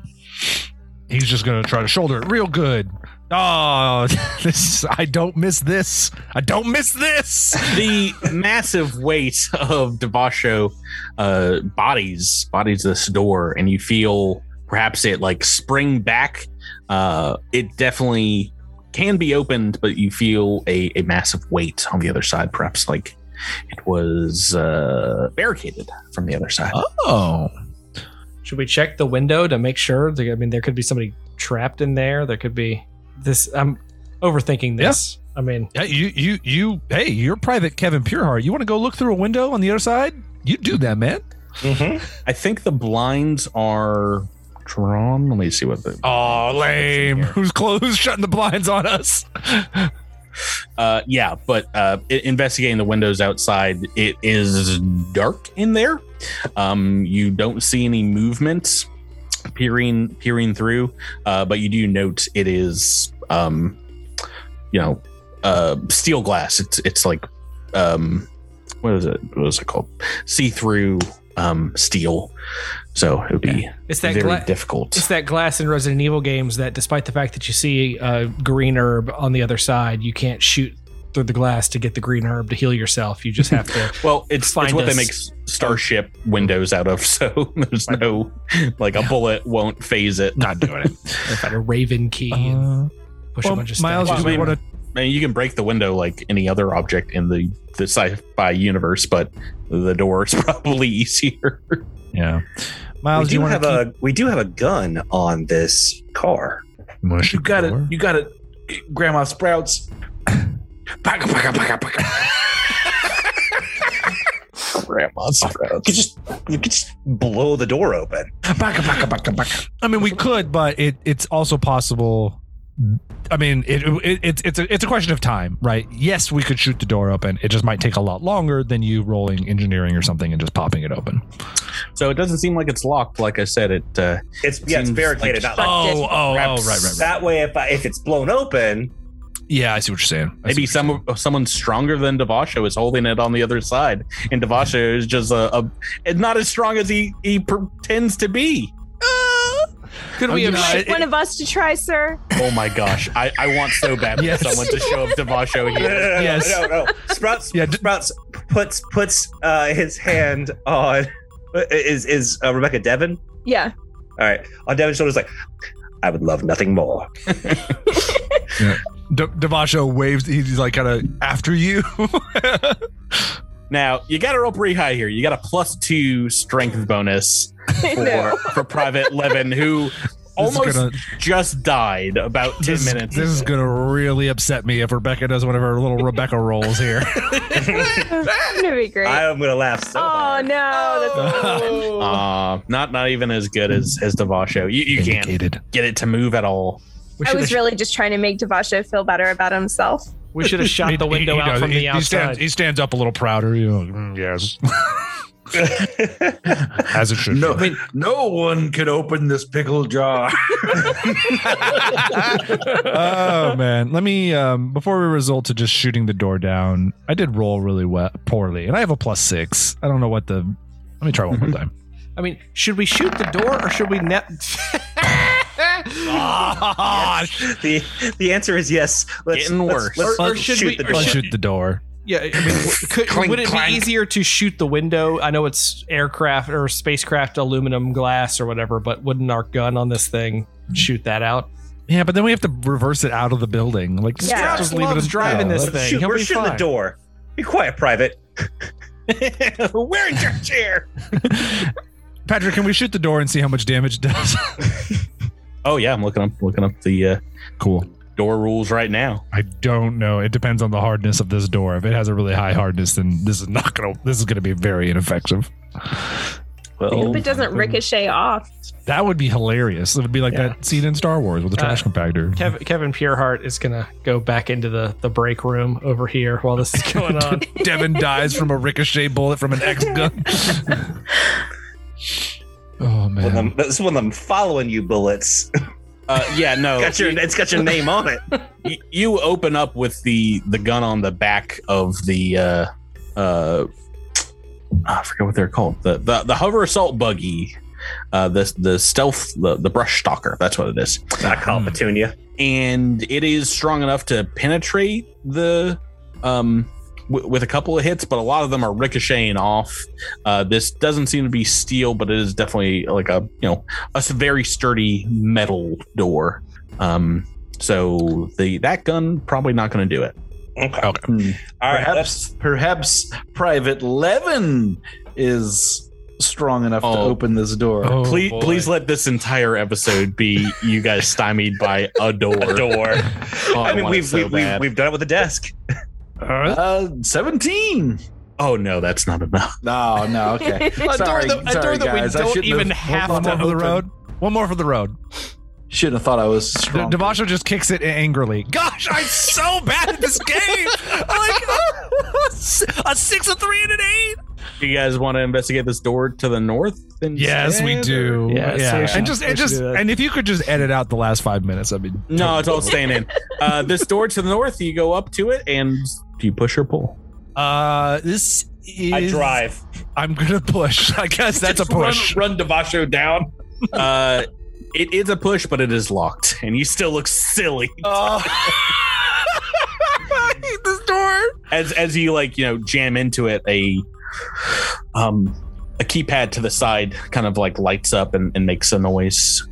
[SPEAKER 5] He's just gonna try to shoulder it real good. Oh, *laughs* this! I don't miss this. I don't miss this.
[SPEAKER 3] the massive weight of Davaasho uh, bodies bodies this door, and you feel perhaps it like spring back. Uh, it definitely can be opened, but you feel a, a massive weight on the other side, perhaps like it was uh, barricaded from the other side.
[SPEAKER 5] Oh,
[SPEAKER 7] should we check the window to make sure? I mean, there could be somebody trapped in there. There could be this. I'm overthinking this. I mean,
[SPEAKER 5] yeah. You you you. Hey, you're Private Kevin Pureheart. You want to go look through a window on the other side? You do that, man.
[SPEAKER 3] I think the blinds are drawn. Let me see what the
[SPEAKER 5] Oh, lame. Who's close? Who's shutting the blinds on us?
[SPEAKER 3] Uh, yeah, but uh, investigating the windows outside, it is dark in there. Um, you don't see any movement peering peering through, uh, but you do note it is, um, you know, uh, steel glass. It's it's like, um, what is it? What is it called? See through um, steel. So it would be
[SPEAKER 7] It's that
[SPEAKER 3] very
[SPEAKER 7] gla-
[SPEAKER 3] difficult.
[SPEAKER 7] It's that glass in Resident Evil games that, despite the fact that you see a green herb on the other side, you can't shoot through the glass to get the green herb to heal yourself. You just have to. *laughs*
[SPEAKER 3] Well, it's,
[SPEAKER 7] Find
[SPEAKER 3] it's what
[SPEAKER 7] us.
[SPEAKER 3] they make Starship windows out of, *laughs* so there's no like a bullet won't phase it.
[SPEAKER 5] Not doing it.
[SPEAKER 7] find a Raven key and
[SPEAKER 5] Uh,
[SPEAKER 7] push a bunch of
[SPEAKER 5] Miles,
[SPEAKER 7] stuff.
[SPEAKER 5] do we want to
[SPEAKER 3] I mean, you can break the window like any other object in the the sci-fi universe, but the door is *laughs* probably easier.
[SPEAKER 5] Yeah.
[SPEAKER 6] We
[SPEAKER 5] Miles, do you
[SPEAKER 6] do have
[SPEAKER 5] to
[SPEAKER 6] a we do have a gun on this car.
[SPEAKER 1] You got it. You got it. Grandma Sprouts. Paka, paka, paka, paka.
[SPEAKER 3] Grandma
[SPEAKER 6] You could just you could just blow the door open.
[SPEAKER 1] Paka, paka, paka, paka.
[SPEAKER 5] I mean, we could, but it, it's also possible. I mean, it, it, it's it's a it's a question of time, right? Yes, we could shoot the door open. It just might take a lot longer than you rolling engineering or something and just popping it open.
[SPEAKER 3] So it doesn't seem like it's locked. Like I said, it uh,
[SPEAKER 6] It's yeah, it's barricaded.
[SPEAKER 3] like-
[SPEAKER 6] not like
[SPEAKER 5] Oh, oh, oh, right, right, right.
[SPEAKER 6] that way. If I, if it's blown open,
[SPEAKER 5] Yeah, I see what you're saying. I
[SPEAKER 3] maybe
[SPEAKER 5] what you're
[SPEAKER 3] some someone stronger than Davaasho is holding it on the other side, and Davaasho is just a, a not as strong as he he pretends to be.
[SPEAKER 7] Could we have?
[SPEAKER 5] you know,
[SPEAKER 7] sh-
[SPEAKER 5] it-
[SPEAKER 4] One of us to try, sir.
[SPEAKER 3] Oh my gosh, I, I want so bad for someone to show up Davaasho *laughs* *laughs*
[SPEAKER 6] no, no,
[SPEAKER 3] here.
[SPEAKER 6] no, no,
[SPEAKER 5] Yes.
[SPEAKER 6] no, no. Sprouts,
[SPEAKER 5] Yeah, d-
[SPEAKER 6] Sprouts puts puts uh, his hand on is is uh, Rebecca Devon.
[SPEAKER 4] Yeah.
[SPEAKER 6] All right, on Devon's shoulders, like I would love nothing more. *laughs*
[SPEAKER 5] De- Davaasho waves. He's like kind of after you. *laughs*
[SPEAKER 3] Now you got to roll pretty high here. You got a plus two strength bonus *laughs* for for Private Levin, who *laughs*
[SPEAKER 5] This
[SPEAKER 3] almost
[SPEAKER 5] gonna-
[SPEAKER 3] just died about ten
[SPEAKER 5] this,
[SPEAKER 3] minutes.
[SPEAKER 5] This is gonna really upset me if Rebecca does one of her little Rebecca rolls here.
[SPEAKER 4] It's gonna be great.
[SPEAKER 6] I am gonna laugh so
[SPEAKER 4] oh
[SPEAKER 6] hard.
[SPEAKER 4] no, that's
[SPEAKER 3] uh, not not even as good as as Davaasho. You you can't get it to move at all.
[SPEAKER 7] We
[SPEAKER 4] I was
[SPEAKER 7] have.
[SPEAKER 4] really just trying to make Davaasho feel better about himself.
[SPEAKER 7] we should have shot
[SPEAKER 5] He-
[SPEAKER 7] the window
[SPEAKER 5] he- he
[SPEAKER 7] out
[SPEAKER 5] does.
[SPEAKER 7] from
[SPEAKER 5] He-
[SPEAKER 7] the
[SPEAKER 5] he
[SPEAKER 7] outside.
[SPEAKER 5] stands, he stands up a little prouder. You know, "Mm, yes, *laughs* as it should.
[SPEAKER 1] No,
[SPEAKER 5] be.
[SPEAKER 1] no one can open this pickle jar. *laughs*
[SPEAKER 5] oh man, let me um before we result to just shooting the door down. I did roll really well, poorly, and I have a plus six. I don't know what the. Let me try one more time.
[SPEAKER 7] I mean, should we shoot the door or should we net? *laughs*
[SPEAKER 6] the the answer is yes. Let's,
[SPEAKER 3] Getting
[SPEAKER 6] let's-
[SPEAKER 3] worse.
[SPEAKER 6] Let's,
[SPEAKER 7] Or- or
[SPEAKER 6] let's
[SPEAKER 7] should
[SPEAKER 6] shoot
[SPEAKER 7] we-
[SPEAKER 6] the door.
[SPEAKER 5] Let's
[SPEAKER 7] should-
[SPEAKER 5] shoot the door.
[SPEAKER 7] Yeah, I mean, *laughs* could,
[SPEAKER 1] Clink,
[SPEAKER 7] would it
[SPEAKER 1] clank.
[SPEAKER 7] be easier to shoot the window? I know it's aircraft or spacecraft aluminum glass or whatever, but wouldn't our gun on this thing shoot that out?
[SPEAKER 5] Yeah, but then we have to reverse it out of the building. Like, just,
[SPEAKER 4] Yeah.
[SPEAKER 5] just
[SPEAKER 7] Strauss
[SPEAKER 5] leave it
[SPEAKER 7] loves
[SPEAKER 5] in
[SPEAKER 7] driving
[SPEAKER 5] no,
[SPEAKER 7] this thing.
[SPEAKER 6] Shoot,
[SPEAKER 7] He'll
[SPEAKER 6] we're
[SPEAKER 7] be
[SPEAKER 6] shooting the door. Be quiet, Private. *laughs*
[SPEAKER 3] Where's your chair? *laughs*
[SPEAKER 5] Patrick, can we shoot the door and see how much damage it does?
[SPEAKER 3] Oh yeah, I'm looking up looking up the uh,
[SPEAKER 5] cool.
[SPEAKER 3] door rules right now.
[SPEAKER 5] I don't know. It depends on the hardness of this door. If it has a really high hardness, then this is not gonna. This is gonna be very ineffective.
[SPEAKER 3] Well,
[SPEAKER 4] If it doesn't ricochet off.
[SPEAKER 5] That would be hilarious. It would be like
[SPEAKER 7] Yeah.
[SPEAKER 5] that scene in Star Wars with the
[SPEAKER 7] Uh,
[SPEAKER 5] trash compactor.
[SPEAKER 7] Kev, Kevin Pureheart is gonna go back into the the break room over here while this is going on. *laughs*
[SPEAKER 5] Devin dies from a ricochet bullet from an X gun. *laughs* oh
[SPEAKER 6] One of
[SPEAKER 5] man.
[SPEAKER 6] them, this is one of them following you bullets.
[SPEAKER 3] uh, yeah, no. *laughs*
[SPEAKER 6] got your, it's got your name on it. *laughs*
[SPEAKER 3] y- you open up with the the gun on the back of the uh uh I forget what they're called the the, the hover assault buggy uh the the stealth the, the brush stalker that's what it is
[SPEAKER 6] I call it Petunia.
[SPEAKER 3] and it is strong enough to penetrate the um w- with a couple of hits but a lot of them are ricocheting off uh this doesn't seem to be steel but it is definitely like a you know a very sturdy metal door um so the that gun probably not going to do it
[SPEAKER 6] Okay.
[SPEAKER 5] Okay.
[SPEAKER 6] All right. let's-
[SPEAKER 1] perhaps, perhaps Private Levin is strong enough to
[SPEAKER 3] Oh.
[SPEAKER 1] open this door.
[SPEAKER 5] Oh,
[SPEAKER 3] please
[SPEAKER 5] boy.
[SPEAKER 3] please let this entire episode be you guys stymied by a door
[SPEAKER 6] A door. *laughs*
[SPEAKER 3] Oh,
[SPEAKER 6] I mean, we've,
[SPEAKER 3] so
[SPEAKER 6] we've, we've, we've done it with a desk. *laughs*
[SPEAKER 1] Uh, 17.
[SPEAKER 3] oh no that's not enough *laughs*
[SPEAKER 1] No, no, *laughs* okay.
[SPEAKER 7] a door
[SPEAKER 1] Sorry,
[SPEAKER 7] that, a
[SPEAKER 1] sorry,
[SPEAKER 7] door that we
[SPEAKER 1] guys. I
[SPEAKER 7] don't
[SPEAKER 1] shouldn't
[SPEAKER 7] even
[SPEAKER 1] have-
[SPEAKER 7] have to
[SPEAKER 5] more for the road. One more for the road.
[SPEAKER 1] Shouldn't have thought I was
[SPEAKER 5] D-
[SPEAKER 1] strong.
[SPEAKER 5] Davaasho just kicks it angrily. Gosh, I'm so *laughs* bad at this game. like a six, a three, and an eight.
[SPEAKER 3] You guys want to investigate this door to the north?
[SPEAKER 5] Yes, we do.
[SPEAKER 3] or-
[SPEAKER 7] Yeah,
[SPEAKER 5] Yeah, and just and just and if you could just edit out the last five minutes, I mean,
[SPEAKER 3] No, it's all staying in. Uh, this door to the north, you go up to it, and do you push or pull?
[SPEAKER 5] Uh, this is.
[SPEAKER 6] I drive.
[SPEAKER 5] I'm gonna push. *laughs* I guess that's a
[SPEAKER 3] Just run-
[SPEAKER 5] push.
[SPEAKER 3] Run, Davaasho down. *laughs* uh, it is a push, but it is locked, and you still look silly
[SPEAKER 5] I *laughs* hate this door.
[SPEAKER 3] as as you like you know jam into it. A um a keypad to the side kind of like lights up and, and makes a noise.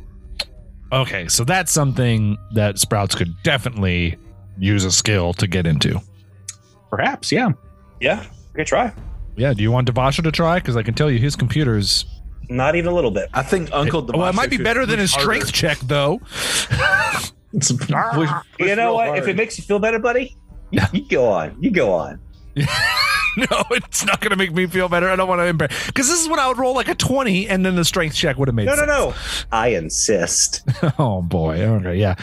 [SPEAKER 5] Okay, so that's something that Sprouts could definitely use a skill to get into.
[SPEAKER 3] Perhaps, yeah.
[SPEAKER 6] Yeah, okay, try.
[SPEAKER 5] Yeah, do you want Devasha to try? Because I can tell you his computer's.
[SPEAKER 6] Not even a little bit.
[SPEAKER 1] I think Uncle.
[SPEAKER 5] well, it might be better than his
[SPEAKER 1] push
[SPEAKER 5] strength
[SPEAKER 1] harder.
[SPEAKER 5] check, though.
[SPEAKER 1] Push- *laughs* push
[SPEAKER 6] You know what?
[SPEAKER 1] hard.
[SPEAKER 6] If it makes you feel better, buddy,
[SPEAKER 5] Yeah.
[SPEAKER 6] you go on. You go on. *laughs*
[SPEAKER 5] no, it's not going to make me feel better. I don't want to embarrass. Because this is when I would roll like a 20 and then the strength check would have made
[SPEAKER 6] No, no,
[SPEAKER 5] sense.
[SPEAKER 6] no. I insist. *laughs*
[SPEAKER 5] Oh, boy. Okay, yeah.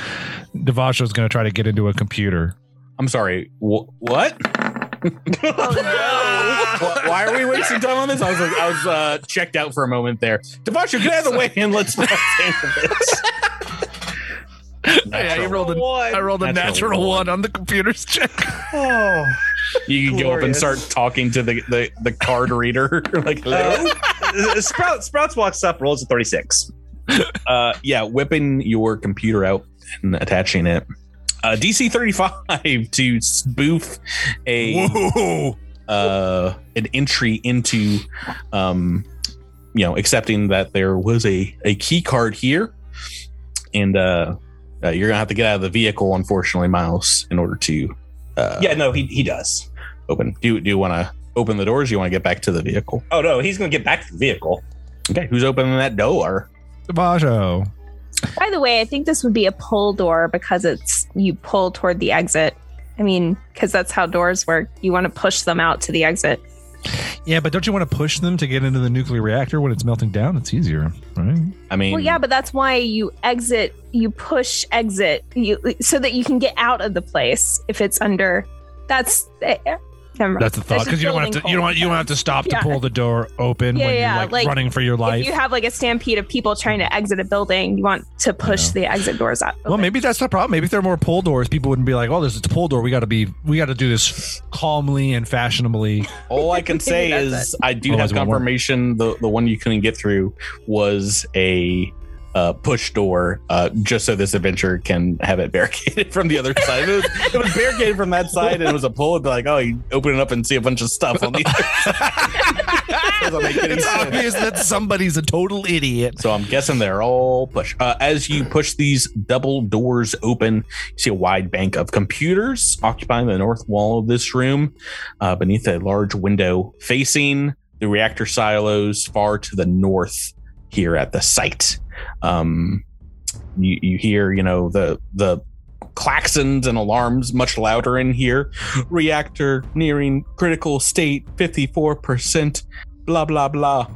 [SPEAKER 5] Devasha's going to try to get into a computer.
[SPEAKER 3] I'm sorry. Wh- what? Wh- *laughs* Why are we wasting time on this? I was like, I was uh, checked out for a moment there. Davaasho, get out of the way and let's handle this.
[SPEAKER 5] Yeah, you rolled a,
[SPEAKER 6] One.
[SPEAKER 5] I rolled a
[SPEAKER 3] Natural
[SPEAKER 5] natural,
[SPEAKER 3] one.
[SPEAKER 5] one on the computer's check.
[SPEAKER 6] Oh.
[SPEAKER 3] You can go up and start talking to the, the, the card reader. *laughs* like, hello?
[SPEAKER 6] Uh, Sprout, Sprouts walks up, rolls a 36.
[SPEAKER 3] uh, yeah, whipping your computer out and attaching it. Uh, DC 35 to spoof a
[SPEAKER 5] Whoa.
[SPEAKER 3] uh, an entry into, um, you know, accepting that there was a a key card here, and uh, uh, you're gonna have to get out of the vehicle, unfortunately, Miles, in order to uh,
[SPEAKER 6] Yeah, no, he, he does.
[SPEAKER 3] open. Do you, do you want to open the doors? Or you want to get back to the vehicle?
[SPEAKER 6] Oh, no, he's going to get back to the vehicle.
[SPEAKER 3] Okay, who's opening that door?
[SPEAKER 5] Davaasho.
[SPEAKER 4] By the way, I think this would be a pull door because it's you pull toward the exit. I mean, because that's how doors work. You want to push them out to the exit.
[SPEAKER 5] Yeah, but don't you want to push them to get into the nuclear reactor when it's melting down? It's easier, right?
[SPEAKER 3] I mean,
[SPEAKER 4] Well, yeah, but that's why you exit, you push exit, you so that you can get out of the place if it's under. That's eh, never mind.
[SPEAKER 5] That's the thought because you don't have to. You don't.
[SPEAKER 4] cold.
[SPEAKER 5] You don't have to stop
[SPEAKER 4] Yeah.
[SPEAKER 5] to pull the door open
[SPEAKER 4] Yeah,
[SPEAKER 5] when
[SPEAKER 4] yeah,
[SPEAKER 5] you're like,
[SPEAKER 4] like,
[SPEAKER 5] running for your life.
[SPEAKER 4] If you have like a stampede of people trying to exit a building, you want to push the exit doors out.
[SPEAKER 5] well, maybe that's the problem. Maybe if there are more pull doors, people wouldn't be like, "Oh, there's a pull door. We got to be. We got to do this calmly and fashionably." *laughs*
[SPEAKER 3] All I can say
[SPEAKER 4] That's
[SPEAKER 3] is I do
[SPEAKER 5] Otherwise
[SPEAKER 3] have
[SPEAKER 5] it won't work.
[SPEAKER 3] confirmation the the one you couldn't get through was a uh, push door, uh, just so this adventure can have it *laughs* barricaded from the other side. It was, it was barricaded from that side, and it was a pull. It'd be like, oh, you open it up and see a bunch of stuff on the other *laughs* side. Any
[SPEAKER 5] It's
[SPEAKER 3] sense.
[SPEAKER 5] obvious that somebody's a total idiot.
[SPEAKER 3] So I'm guessing they're all push. Uh, as you push these double doors open, you see a wide bank of computers occupying the north wall of this room, uh, beneath a large window facing the reactor silos far to the north here at the site. Um, you, you hear, you know, the the claxons and alarms much louder in here. Reactor nearing critical state, fifty four percent. Blah blah blah.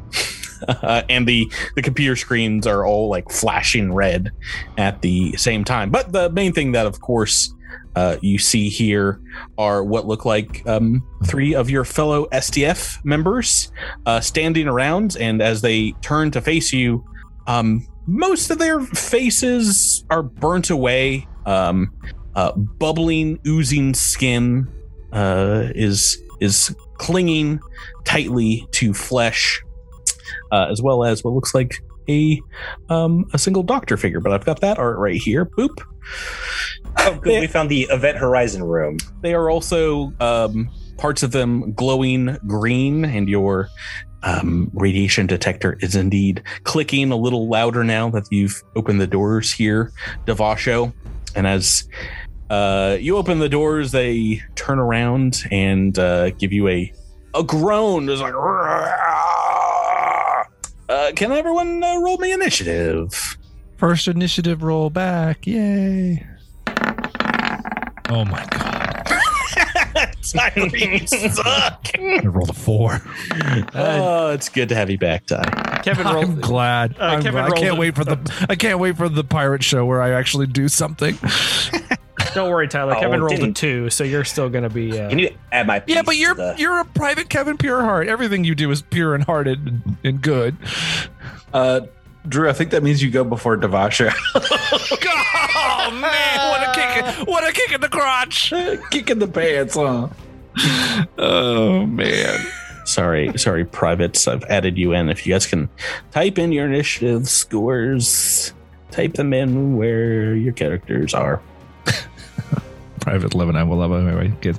[SPEAKER 3] Uh, *laughs* and the the computer screens are all like flashing red at the same time. But the main thing that, of course, uh, you see here are what look like um, three of your fellow SDF members uh, standing around, and as they turn to face you, um, most of their faces are burnt away. Um, uh, bubbling, oozing skin uh, is is clinging tightly to flesh uh, as well as what looks like a um, a single doctor figure. But I've got that art right here. Boop.
[SPEAKER 6] Oh, good. We found the Event Horizon room.
[SPEAKER 3] They are also um, parts of them glowing green, and your um, radiation detector is indeed clicking a little louder now that you've opened the doors here, Davaasho. And as uh, you open the doors, they turn around and uh, give you a a groan. It's like, uh, can everyone uh, roll me initiative?
[SPEAKER 5] First initiative roll back. Yay. Oh my god.
[SPEAKER 3] Tyler, you *laughs* suck.
[SPEAKER 5] I rolled a four.
[SPEAKER 3] oh, it's good to have you back, Ty.
[SPEAKER 7] Kevin
[SPEAKER 5] I'm glad.
[SPEAKER 7] Uh,
[SPEAKER 5] I'm
[SPEAKER 7] Kevin
[SPEAKER 5] glad. I can't
[SPEAKER 7] a-
[SPEAKER 5] wait for the. I can't wait for the pirate show where I actually do something. *laughs*
[SPEAKER 7] Don't worry, Tyler.
[SPEAKER 6] Oh,
[SPEAKER 7] Kevin rolled a
[SPEAKER 6] didn't-
[SPEAKER 7] two, so you're still going to be. Uh,
[SPEAKER 6] Can you add my
[SPEAKER 5] Yeah, but you're
[SPEAKER 6] the-
[SPEAKER 5] you're a private Kevin Pureheart. Everything you do is pure and hearted and, and good.
[SPEAKER 1] Uh, Drew, I think that means you go before Devasha. *laughs*
[SPEAKER 5] oh man, what a kick! What a kick in the crotch!
[SPEAKER 1] Kick in the pants, huh?
[SPEAKER 5] Oh man.
[SPEAKER 3] Sorry, sorry, privates. I've added you in. If you guys can type in your initiative scores, type them in where your characters are.
[SPEAKER 5] Private Levin, I will love my wife and kids.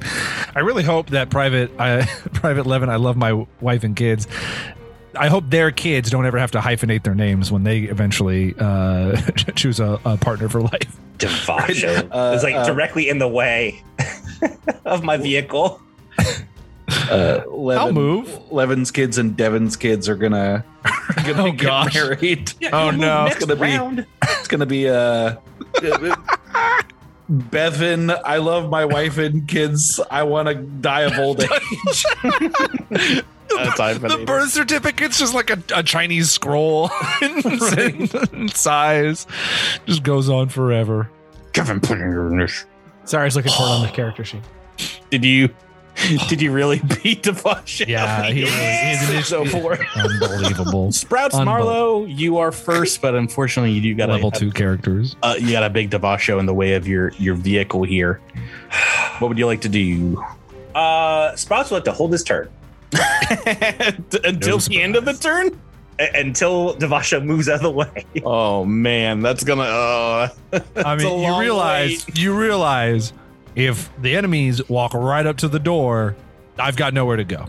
[SPEAKER 5] I really hope that Private, I, *laughs* Private Levin, I love my wife and kids. I hope their kids don't ever have to hyphenate their names when they eventually uh, *laughs* choose a, a partner for life.
[SPEAKER 6] Davaasho. *laughs*
[SPEAKER 1] Uh,
[SPEAKER 6] it's like
[SPEAKER 1] uh,
[SPEAKER 6] directly in the way of my vehicle.
[SPEAKER 1] Uh, *laughs* Levin,
[SPEAKER 5] I'll move.
[SPEAKER 1] Levin's kids and Devin's kids are gonna, are *laughs* gonna
[SPEAKER 5] Oh,
[SPEAKER 1] get
[SPEAKER 5] gosh.
[SPEAKER 1] married.
[SPEAKER 5] Oh no!
[SPEAKER 1] It's gonna be it's gonna be uh *laughs* Bevin, I love my wife and kids. I want to die of old age.
[SPEAKER 3] That's
[SPEAKER 5] The birth certificate's just like a, a Chinese scroll in, in size. Just goes on forever.
[SPEAKER 3] Kevin, put in your initiative.
[SPEAKER 7] sorry, I was looking for it on the *sighs* character sheet.
[SPEAKER 3] Did you? *laughs* Did you really beat Devasha?
[SPEAKER 5] Yeah, he was. His
[SPEAKER 1] Six oh
[SPEAKER 5] initial-
[SPEAKER 1] four.
[SPEAKER 5] Unbelievable. *laughs*
[SPEAKER 3] Sprouts
[SPEAKER 5] Unbelievable.
[SPEAKER 3] Marlowe, you are first, but unfortunately, you do got
[SPEAKER 5] Level
[SPEAKER 3] a,
[SPEAKER 5] two characters.
[SPEAKER 3] Uh, you got a big Davaasho in the way of your your vehicle here. What would you like to do
[SPEAKER 6] Uh, Sprouts would like to hold his turn *laughs*
[SPEAKER 3] until the end of the turn?
[SPEAKER 6] a- until Devasha moves out of the way.
[SPEAKER 3] Oh man, that's gonna. Uh,
[SPEAKER 5] I
[SPEAKER 3] It's a
[SPEAKER 5] mean, you realize you realize if the enemies walk right up to the door, I've got nowhere to go.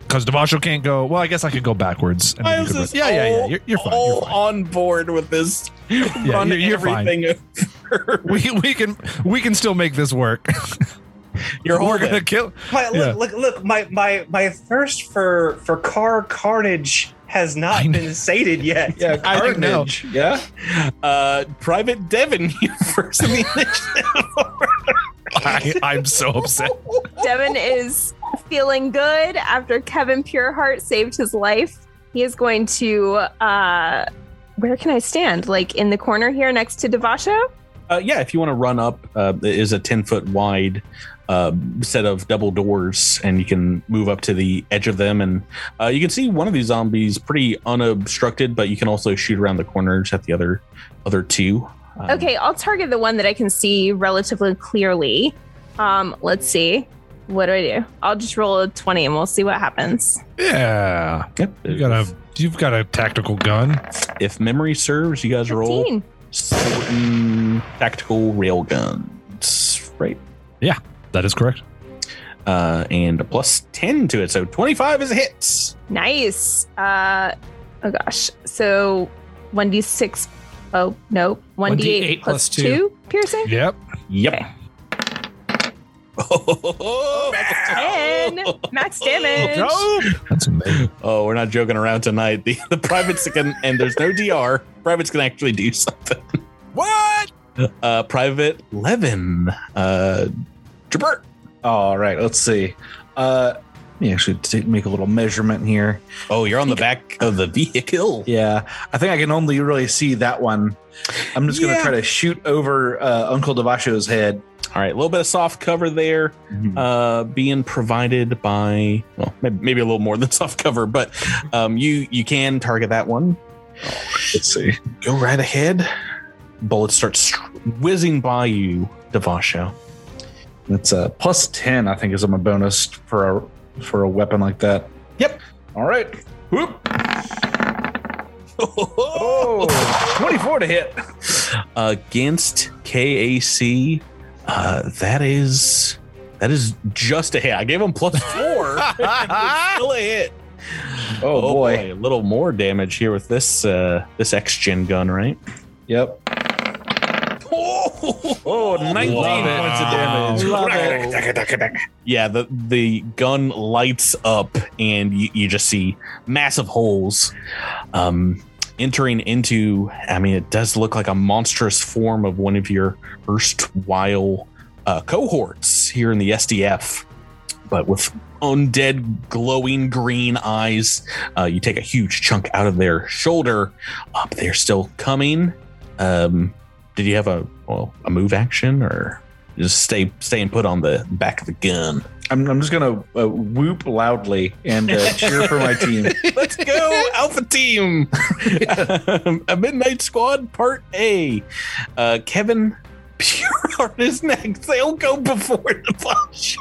[SPEAKER 5] Because Davaasho can't go. Well, I guess I could go backwards. and you
[SPEAKER 3] is
[SPEAKER 5] could- yeah, yeah, yeah. You're, you're fine.
[SPEAKER 3] all
[SPEAKER 5] You're fine.
[SPEAKER 3] on board with this. *laughs* Run
[SPEAKER 5] you're- you're fine. *laughs* We, we can we can still make this work. *laughs*
[SPEAKER 3] You're
[SPEAKER 5] We're gonna kill.
[SPEAKER 6] My,
[SPEAKER 5] Yeah.
[SPEAKER 6] look, look, look! My, my, my thirst for for car carnage has
[SPEAKER 5] I
[SPEAKER 6] not
[SPEAKER 5] know.
[SPEAKER 6] been sated yet. *laughs*
[SPEAKER 1] Yeah,
[SPEAKER 5] I don't know.
[SPEAKER 1] carnage. Yeah.
[SPEAKER 3] Uh, Private Devin, *laughs* you first in the initiative. *laughs*
[SPEAKER 5] I, I'm so upset.
[SPEAKER 4] Devin is feeling good after Kevin Pureheart saved his life. He is going to uh where can I stand? Like in the corner here next to Devasha?
[SPEAKER 3] Uh, yeah, if you want to run up, uh, it is a 10 foot wide uh, set of double doors, and you can move up to the edge of them. And uh, you can see one of these zombies pretty unobstructed, but you can also shoot around the corners at the other other two. Um,
[SPEAKER 4] Okay, I'll target the one that I can see relatively clearly. Um, let's see. What do I do? I'll just roll a 20 and we'll see what happens.
[SPEAKER 5] Yeah,
[SPEAKER 3] Yep.
[SPEAKER 5] you got a you've got a tactical gun.
[SPEAKER 3] If memory serves, you guys roll
[SPEAKER 4] 15.
[SPEAKER 3] certain tactical rail guns, right?
[SPEAKER 5] That is correct.
[SPEAKER 3] Uh, and a plus 10 to it. So 25 is a hit.
[SPEAKER 4] Nice. Uh oh gosh. So 1d6 oh no, 1d8,
[SPEAKER 7] 1d8
[SPEAKER 4] plus
[SPEAKER 7] plus
[SPEAKER 4] 2
[SPEAKER 7] two.
[SPEAKER 4] piercing?
[SPEAKER 5] Yep.
[SPEAKER 3] Yep.
[SPEAKER 4] Okay.
[SPEAKER 3] Oh,
[SPEAKER 4] 10 max *laughs* damage.
[SPEAKER 5] That's amazing.
[SPEAKER 3] Oh, we're not joking around tonight. The the privates can and there's no DR. Privates can actually do something.
[SPEAKER 5] What?
[SPEAKER 3] Uh, Private Levin, uh, Jabert.
[SPEAKER 1] All right. Let's see. Uh, let me actually t- make a little measurement here.
[SPEAKER 3] Oh, you're on the back of the vehicle.
[SPEAKER 1] Yeah, I think I can only really see that one. I'm just gonna try to shoot over uh, Uncle Davaasho's head.
[SPEAKER 3] All right, a little bit of soft cover there, uh, being provided by well, maybe, maybe a little more than *laughs* soft cover, but um, you you can target that one.
[SPEAKER 1] Let's see.
[SPEAKER 3] Go right ahead. Bullets start whizzing by you, Davaasho.
[SPEAKER 1] That's a plus ten. I think is my bonus for a for a weapon like that.
[SPEAKER 3] Yep.
[SPEAKER 1] All right. Whoop. Oh, 24 to hit.
[SPEAKER 3] against KAC. Uh, that is that is just a hit. I gave him plus four. *laughs* It's still a hit.
[SPEAKER 1] Oh, boy.
[SPEAKER 3] a little more damage here with this uh, this X Gen gun, right?
[SPEAKER 1] Yep. *laughs* Oh, 19 points of damage. Love.
[SPEAKER 3] Yeah, the the gun lights up, and you, you just see massive holes. Um, entering into, I mean, it does look like a monstrous form of one of your erstwhile uh, cohorts here in the SDF, but with undead glowing green eyes. Uh, you take a huge chunk out of their shoulder. Up, they're still coming. Um, did you have a well a move action or just stay stay and put on the back of the gun?
[SPEAKER 1] I'm, I'm just gonna uh, whoop loudly and uh, cheer for my team. *laughs*
[SPEAKER 3] Let's go, Alpha Team! *laughs* a Midnight Squad Part A. Uh, Kevin Pureheart is next. They'll go before the boss.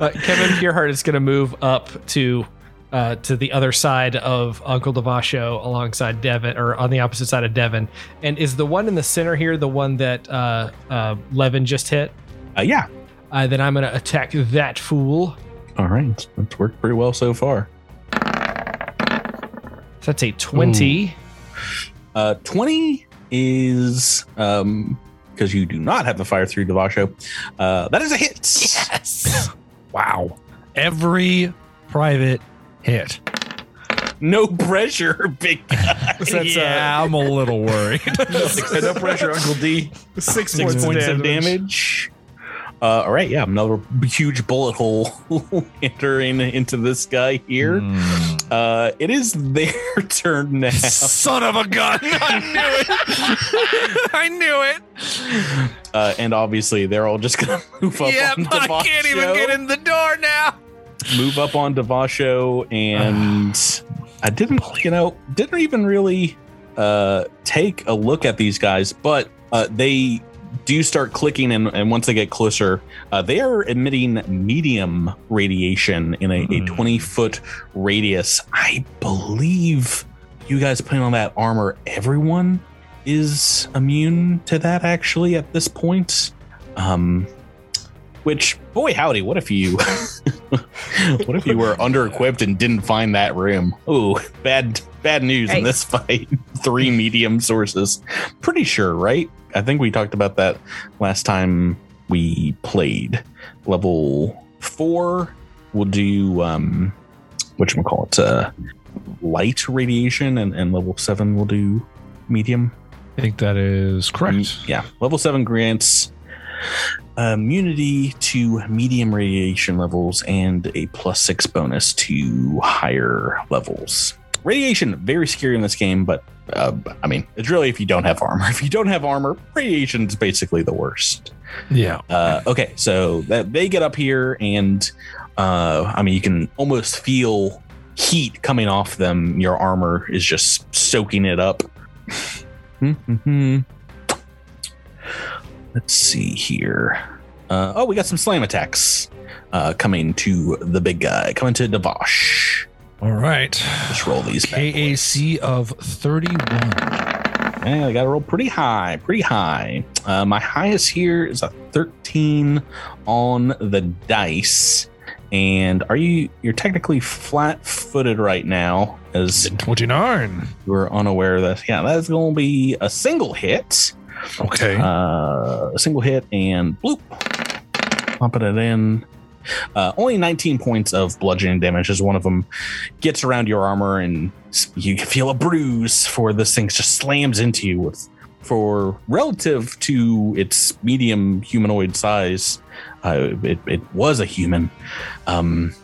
[SPEAKER 7] Uh, Kevin Pureheart is going to move up to uh, to the other side of Uncle Davaasho alongside Devin, or on the opposite side of Devin. And is the one in the center here the one that uh, uh, Levin just hit?
[SPEAKER 3] Uh, yeah.
[SPEAKER 7] Uh, then I'm going to attack that fool.
[SPEAKER 3] All right. That's worked pretty well so far.
[SPEAKER 7] So that's a 20.
[SPEAKER 3] Uh, 20 is um because you do not have the fire through Davaasho. Uh, that is a hit.
[SPEAKER 7] Yes. *laughs*
[SPEAKER 5] Wow. Every private hit.
[SPEAKER 3] No pressure, *laughs* big guy.
[SPEAKER 5] yeah, I'm a little worried. *laughs*
[SPEAKER 1] no pressure, Uncle D.
[SPEAKER 7] Six,
[SPEAKER 3] Six points, of damage. Uh, all right, yeah, another huge bullet hole *laughs* entering into this guy here.
[SPEAKER 5] Mm.
[SPEAKER 3] Uh, it is their turn now.
[SPEAKER 5] Son of a gun! I knew it. I knew it.
[SPEAKER 3] Uh, and obviously, they're all just gonna move up
[SPEAKER 5] Yep,
[SPEAKER 3] on
[SPEAKER 5] I can't even get in the door now.
[SPEAKER 3] Move up on Davaasho, and I didn't, you know, didn't even really uh, take a look at these guys, but uh, they do start clicking, and, and once they get closer, uh, they are emitting medium radiation in a, a
[SPEAKER 5] Hmm.
[SPEAKER 3] 20 foot radius. I believe you guys putting on that armor, everyone is immune to that actually at this point. Um, which, boy, howdy, what if you *laughs* *laughs* what if you were under equipped and didn't find that room? Ooh, bad bad news in this fight. *laughs* Three medium sources. Pretty sure, right? I think we talked about that last time we played. Level four will do um whatchamacallit, uh light radiation and, and level seven will do medium.
[SPEAKER 5] I think that is correct.
[SPEAKER 3] Yeah, level seven grants immunity to medium radiation levels and a plus six bonus to higher levels. Radiation very scary in this game, but uh, I mean, it's really if you don't have armor. *laughs* If you don't have armor, radiation is basically the worst.
[SPEAKER 5] Yeah.
[SPEAKER 3] Uh, okay, so that they get up here, and uh, I mean, you can almost feel heat coming off them. Your armor is just soaking it up. *laughs* Let's see here. Uh, oh, we got some slam attacks uh, coming to the big guy, coming to Devosh.
[SPEAKER 5] All right.
[SPEAKER 3] Let's roll these.
[SPEAKER 5] KAC of 31.
[SPEAKER 3] Yeah, I got to roll pretty high, pretty high. Uh, my highest here is a 13 on the dice. And are you, you're technically flat footed right now, as
[SPEAKER 5] 29.
[SPEAKER 3] you were unaware of this. Yeah, that's going to be a single hit.
[SPEAKER 5] Okay.
[SPEAKER 3] Uh, a single hit and bloop. Pumping it in. Uh, only 19 points of bludgeoning damage as one of them gets around your armor and you feel a bruise for this thing just slams into you with for relative to its medium humanoid size uh, it, it was a human um,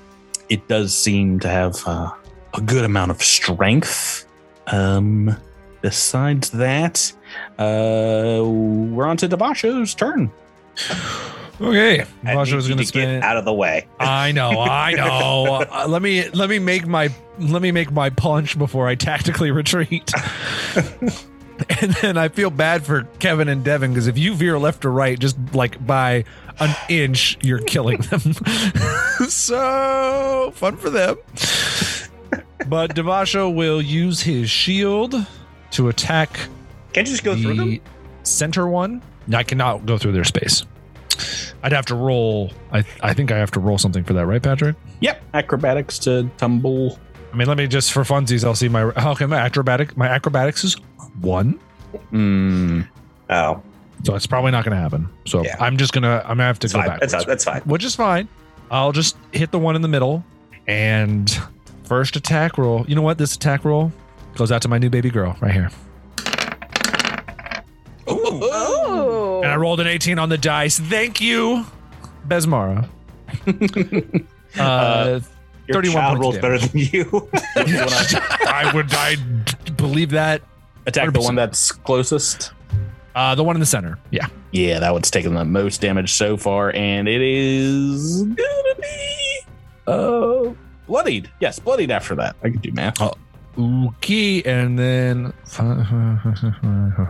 [SPEAKER 3] it does seem to have uh, a good amount of strength um, besides that uh, we're on to Davaasho's turn
[SPEAKER 5] okay.
[SPEAKER 6] I
[SPEAKER 5] Vasha was
[SPEAKER 6] you
[SPEAKER 5] going
[SPEAKER 6] to
[SPEAKER 5] to
[SPEAKER 6] get
[SPEAKER 5] spin.
[SPEAKER 6] out of the way.
[SPEAKER 5] I know, I *laughs* know. Uh, let me let me make my let me make my punch before I tactically *laughs* retreat. *laughs* and then I feel bad for Kevin and Devin because if you veer left or right, just like by an inch, you're killing them. so fun for them. But Davaasho will use his shield to attack
[SPEAKER 6] Can't you just go through them?
[SPEAKER 5] the center one. I cannot go through their space. I'd have to roll. I I think I have to roll something for that, right, Patrick?
[SPEAKER 3] yep acrobatics to tumble
[SPEAKER 5] I mean, let me just for funsies. I'll see my okay. My acrobatic, my acrobatics is one,
[SPEAKER 3] mm,
[SPEAKER 6] Oh,
[SPEAKER 5] so it's probably not going to happen. So
[SPEAKER 6] Yeah.
[SPEAKER 5] I'm just gonna I'm gonna have to
[SPEAKER 6] that's
[SPEAKER 5] go back,
[SPEAKER 6] That's, fine. that's fine.
[SPEAKER 5] which is fine. I'll just hit the one in the middle, and first attack roll. You know what? This attack roll goes out to my new baby girl right here,
[SPEAKER 4] Oh.
[SPEAKER 5] and I rolled an 18 on the dice. Thank you. Besmara. *laughs* Uh,
[SPEAKER 6] Your
[SPEAKER 5] 31
[SPEAKER 6] child rolls better than you. *laughs*
[SPEAKER 5] I would I believe that.
[SPEAKER 3] Attack the
[SPEAKER 5] 100%.
[SPEAKER 3] one that's closest.
[SPEAKER 5] Uh, the one in the center. Yeah.
[SPEAKER 3] Yeah, that one's taken the most damage so far, and it is gonna be uh bloodied. Yes, bloodied after that. I can do math.
[SPEAKER 5] Oh. Okay, and then *laughs*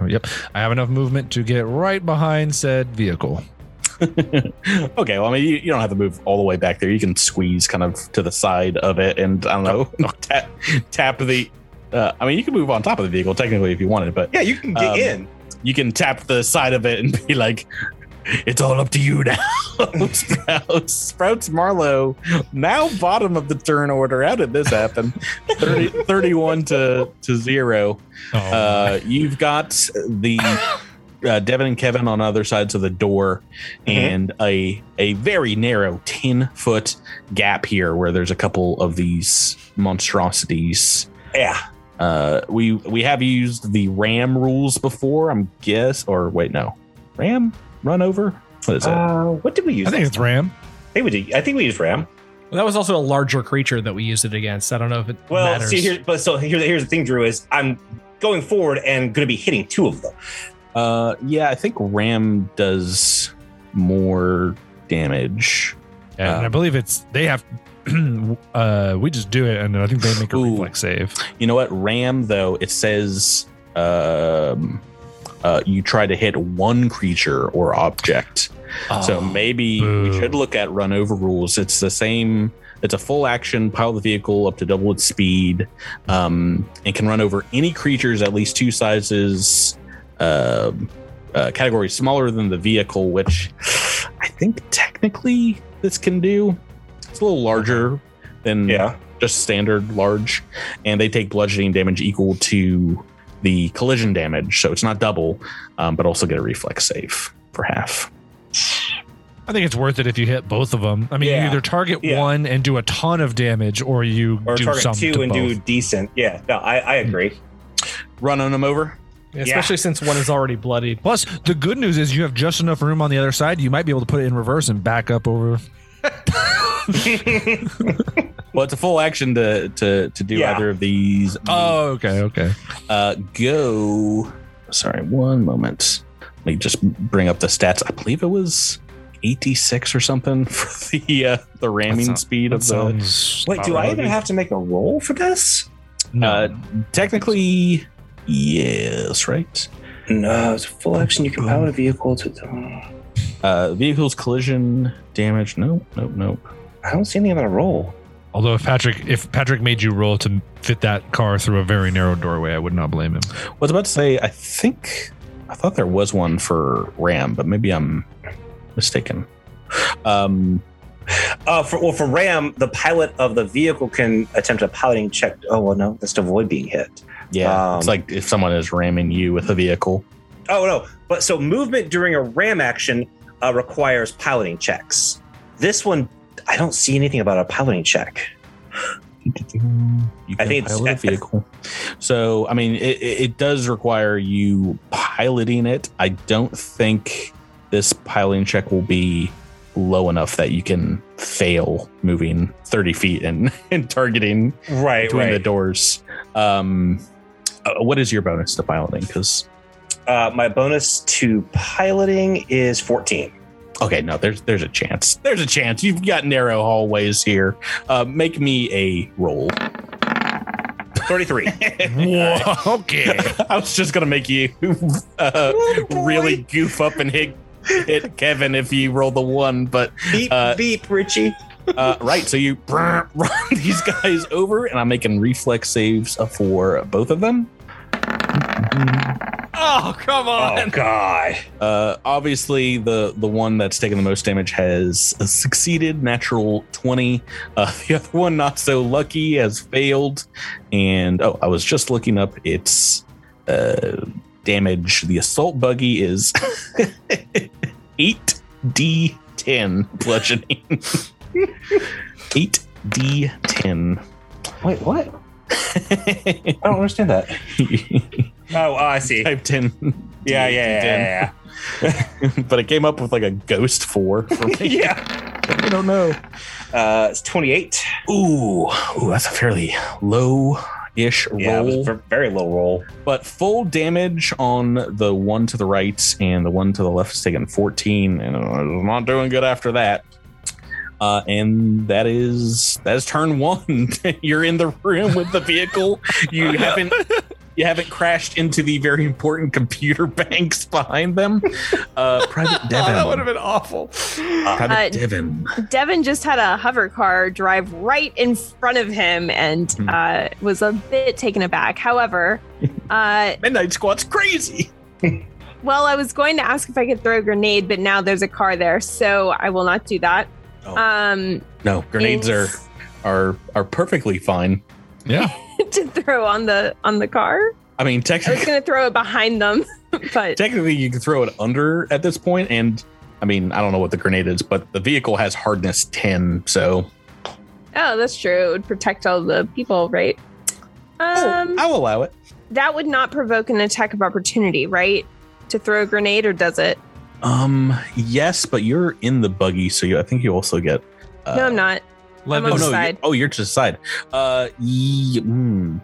[SPEAKER 5] yep, I have enough movement to get right behind said vehicle. *laughs*
[SPEAKER 3] okay, well, I mean, you, you don't have to move all the way back there. You can squeeze kind of to the side of it, and I don't know, *laughs* tap, tap the. Uh, I mean, you can move on top of the vehicle technically if you wanted, but
[SPEAKER 6] yeah, you can get
[SPEAKER 3] Um,
[SPEAKER 6] in.
[SPEAKER 3] you can tap the side of it and be like, "It's all up to you now." *laughs* Sprouts, Sprouts, Marlowe, now bottom of the turn order. How did this happen? 30, 31 to to zero.
[SPEAKER 5] Oh,
[SPEAKER 3] Uh, you've got the uh, Devin and Kevin on other sides of the door, and a a very narrow ten foot gap here where there's a couple of these monstrosities.
[SPEAKER 6] Yeah.
[SPEAKER 3] Uh, we we have used the ram rules before. I'm guess or wait no, ram run over. What is it?
[SPEAKER 6] Uh, what did we use?
[SPEAKER 5] I think
[SPEAKER 6] last
[SPEAKER 5] it's Ram.
[SPEAKER 6] I think we did. I think we used Ram.
[SPEAKER 7] Well, that was also a larger creature that we used it against. I don't know if it matters.
[SPEAKER 6] Well,
[SPEAKER 7] matters.
[SPEAKER 6] see here, but so here, here's the thing, Drew. Is I'm going forward and going to be hitting two of them.
[SPEAKER 3] Uh, yeah, I think ram does more damage.
[SPEAKER 5] And
[SPEAKER 3] Um,
[SPEAKER 5] I believe it's they have. *clears throat* uh, we just do it, and I think they make a
[SPEAKER 3] Ooh.
[SPEAKER 5] reflex save.
[SPEAKER 3] You know what? Ram, though, it says um, uh, you try to hit one creature or object. so maybe we should look at run over rules. It's the same. It's a full action, pile the vehicle up to double its speed, um, and can run over any creatures at least two sizes, uh, uh, category smaller than the vehicle, which I think technically this can do. It's a little larger than
[SPEAKER 6] Yeah.
[SPEAKER 3] just standard large, and they take bludgeoning damage equal to the collision damage. So it's not double, um, but also get a reflex save for half.
[SPEAKER 5] I think it's worth it if you hit both of them. I mean, you either target
[SPEAKER 6] Yeah.
[SPEAKER 5] one and do a ton of damage, or you
[SPEAKER 6] Or
[SPEAKER 5] do
[SPEAKER 6] target two
[SPEAKER 5] to
[SPEAKER 6] and
[SPEAKER 5] both.
[SPEAKER 6] do decent. Yeah. No, I, I agree.
[SPEAKER 3] Running them over.
[SPEAKER 7] Especially since one is already bloodied.
[SPEAKER 5] Plus, the good news is you have just enough room on the other side. You might be able to put it in reverse and back up over. *laughs*
[SPEAKER 3] Well, it's a full action to to to do
[SPEAKER 6] Yeah.
[SPEAKER 3] either of these.
[SPEAKER 5] Oh, okay, okay.
[SPEAKER 3] Uh, go. Sorry, one moment. Let me just bring up the stats. I believe it was eighty six or something *laughs* for the uh, the ramming
[SPEAKER 5] sound-
[SPEAKER 3] speed of the.
[SPEAKER 5] sounds.
[SPEAKER 6] Wait, do I even have to make a roll for this?
[SPEAKER 5] No.
[SPEAKER 3] Uh, technically, yes, right.
[SPEAKER 6] No, it's a full action. You can power a vehicle to.
[SPEAKER 3] Uh, vehicle's collision damage. Nope, nope, nope.
[SPEAKER 6] I don't see anything about a roll.
[SPEAKER 5] Although if Patrick if Patrick made you roll to fit that car through a very narrow doorway, I would not blame him.
[SPEAKER 3] I was about to say, I think I thought there was one for Ram, but maybe I'm mistaken. Um,
[SPEAKER 6] Uh, for well, for Ram, the pilot of the vehicle can attempt a piloting check. Oh well, no, that's to avoid being hit.
[SPEAKER 3] yeah,
[SPEAKER 6] Um,
[SPEAKER 3] it's like if someone is ramming you with a vehicle.
[SPEAKER 6] Oh no, but so movement during a ram action uh, requires piloting checks. This one, I don't see anything about a piloting check.
[SPEAKER 3] You can
[SPEAKER 6] I think it's-
[SPEAKER 3] pilot a vehicle. So, I mean, it, it does require you piloting it. I don't think this piloting check will be low enough that you can fail moving 30 feet and, *laughs* and targeting
[SPEAKER 6] Right,
[SPEAKER 3] between the doors. Um, uh, what is your bonus to piloting? Because
[SPEAKER 6] Uh, my bonus to piloting is fourteen.
[SPEAKER 3] okay, no, there's there's a chance. There's a chance. You've got narrow hallways here. Uh, make me a roll.
[SPEAKER 6] Thirty-three. *laughs*
[SPEAKER 5] Whoa, okay.
[SPEAKER 3] I was just gonna make you uh, really goof up and hit hit Kevin if you roll the one, but
[SPEAKER 6] beep,
[SPEAKER 3] Uh,
[SPEAKER 6] beep, Richie.
[SPEAKER 3] uh, right. So you *laughs* run these guys over, and I'm making reflex saves for both of them.
[SPEAKER 7] Oh, come on!
[SPEAKER 6] Oh
[SPEAKER 7] on.
[SPEAKER 6] God.
[SPEAKER 3] Uh, obviously, the the one that's taken the most damage has succeeded, natural twenty. Uh, *laughs* the other one, not so lucky, has failed. And oh, I was just looking up its uh, damage. The assault buggy is *laughs* eight d ten bludgeoning. *laughs* Eight d ten.
[SPEAKER 6] Wait, what? I don't understand that. Oh, I see.
[SPEAKER 3] typed in.
[SPEAKER 6] Yeah, yeah, yeah, yeah. *laughs*
[SPEAKER 3] but it came up with like a ghost four for *laughs*
[SPEAKER 6] yeah.
[SPEAKER 3] me.
[SPEAKER 6] yeah.
[SPEAKER 3] I don't know.
[SPEAKER 6] Uh, it's 28.
[SPEAKER 3] Ooh, ooh, that's a fairly low-ish
[SPEAKER 6] Yeah, it was
[SPEAKER 3] roll.
[SPEAKER 6] very low roll.
[SPEAKER 3] but full damage on the one to the right and the one to the left is taking 14 and I'm not doing good after that uh, and that is that is turn one *laughs* you're in the room with the vehicle you haven't you haven't crashed into the very important computer *laughs* banks behind them uh private *laughs*
[SPEAKER 7] Oh,
[SPEAKER 3] devin
[SPEAKER 7] that would have been awful.
[SPEAKER 3] private
[SPEAKER 4] Uh,
[SPEAKER 3] devin
[SPEAKER 4] Devin just had a hover car drive right in front of him and
[SPEAKER 3] Hmm.
[SPEAKER 4] uh, was a bit taken aback. However, *laughs* uh,
[SPEAKER 3] midnight squad's crazy
[SPEAKER 4] well, I was going to ask if I could throw a grenade, but now there's a car there, so I will not do that.
[SPEAKER 3] Oh.
[SPEAKER 4] Um,
[SPEAKER 3] no grenades are are are perfectly fine
[SPEAKER 5] Yeah.
[SPEAKER 4] To throw on the on the car.
[SPEAKER 3] i mean
[SPEAKER 4] I was
[SPEAKER 3] technically
[SPEAKER 4] going to throw it behind them, *laughs* but
[SPEAKER 3] technically you can throw it under at this point and i mean i don't know what the grenade is but the vehicle has hardness 10 so
[SPEAKER 4] oh, that's true. It would protect all the people, right? Um,
[SPEAKER 3] oh, i'll allow it
[SPEAKER 4] that would not provoke an attack of opportunity, right? To throw a grenade, or does it?
[SPEAKER 3] um yes but you're in the buggy so you, i think you also get uh,
[SPEAKER 4] no, I'm not.
[SPEAKER 7] Levin,
[SPEAKER 3] oh no
[SPEAKER 4] the
[SPEAKER 3] you-
[SPEAKER 4] side.
[SPEAKER 3] oh you're to the side uh mm,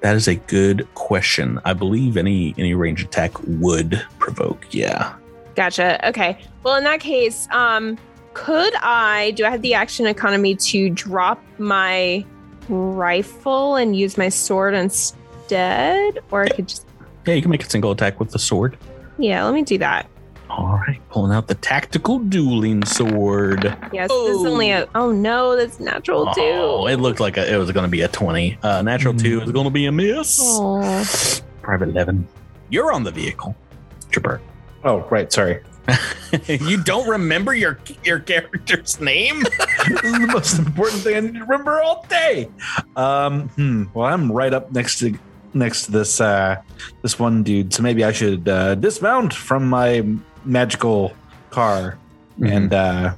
[SPEAKER 3] that is a good question i believe any any range attack would provoke yeah
[SPEAKER 4] Gotcha. Okay. Well, in that case, um, could I do I have the action economy to drop my rifle and use my sword instead? Or I could just
[SPEAKER 3] yeah you can make a single attack with the sword
[SPEAKER 4] yeah, let me do that.
[SPEAKER 3] All right pulling out the tactical dueling sword
[SPEAKER 4] Yes, this is only a oh no, that's natural too.
[SPEAKER 3] Oh, it looked like a, it was going to be a 20. Uh, natural 2 is going to be a miss.
[SPEAKER 4] Oh.
[SPEAKER 3] Private 11. You're on the vehicle. Jabert.
[SPEAKER 1] Oh, right. Sorry. *laughs*
[SPEAKER 3] you don't remember your your character's name? *laughs*
[SPEAKER 1] this is the most important thing I need to remember all day. Um, hmm. Well, I'm right up next to next to this uh, this one dude, so maybe I should uh, dismount from my magical car and uh,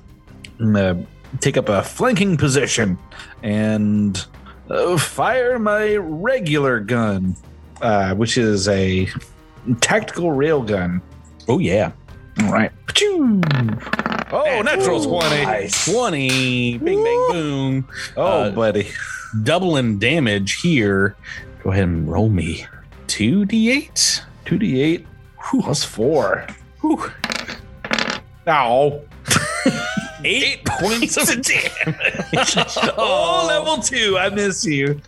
[SPEAKER 1] uh, take up a flanking position and uh, fire my regular gun, uh, which is a tactical rail gun.
[SPEAKER 3] Oh, yeah.
[SPEAKER 1] All right. Pachoo! Oh, natural 20.
[SPEAKER 6] Nice.
[SPEAKER 3] 20. Bing, bang, boom.
[SPEAKER 1] Oh,
[SPEAKER 3] Uh,
[SPEAKER 1] buddy.
[SPEAKER 3] Doubling damage here. Go ahead and roll me 2d8.
[SPEAKER 1] 2d8 plus 4.
[SPEAKER 3] Whew.
[SPEAKER 1] Ow. *laughs*
[SPEAKER 3] Eight points of damage. *laughs*
[SPEAKER 1] Oh, level 2. I miss you.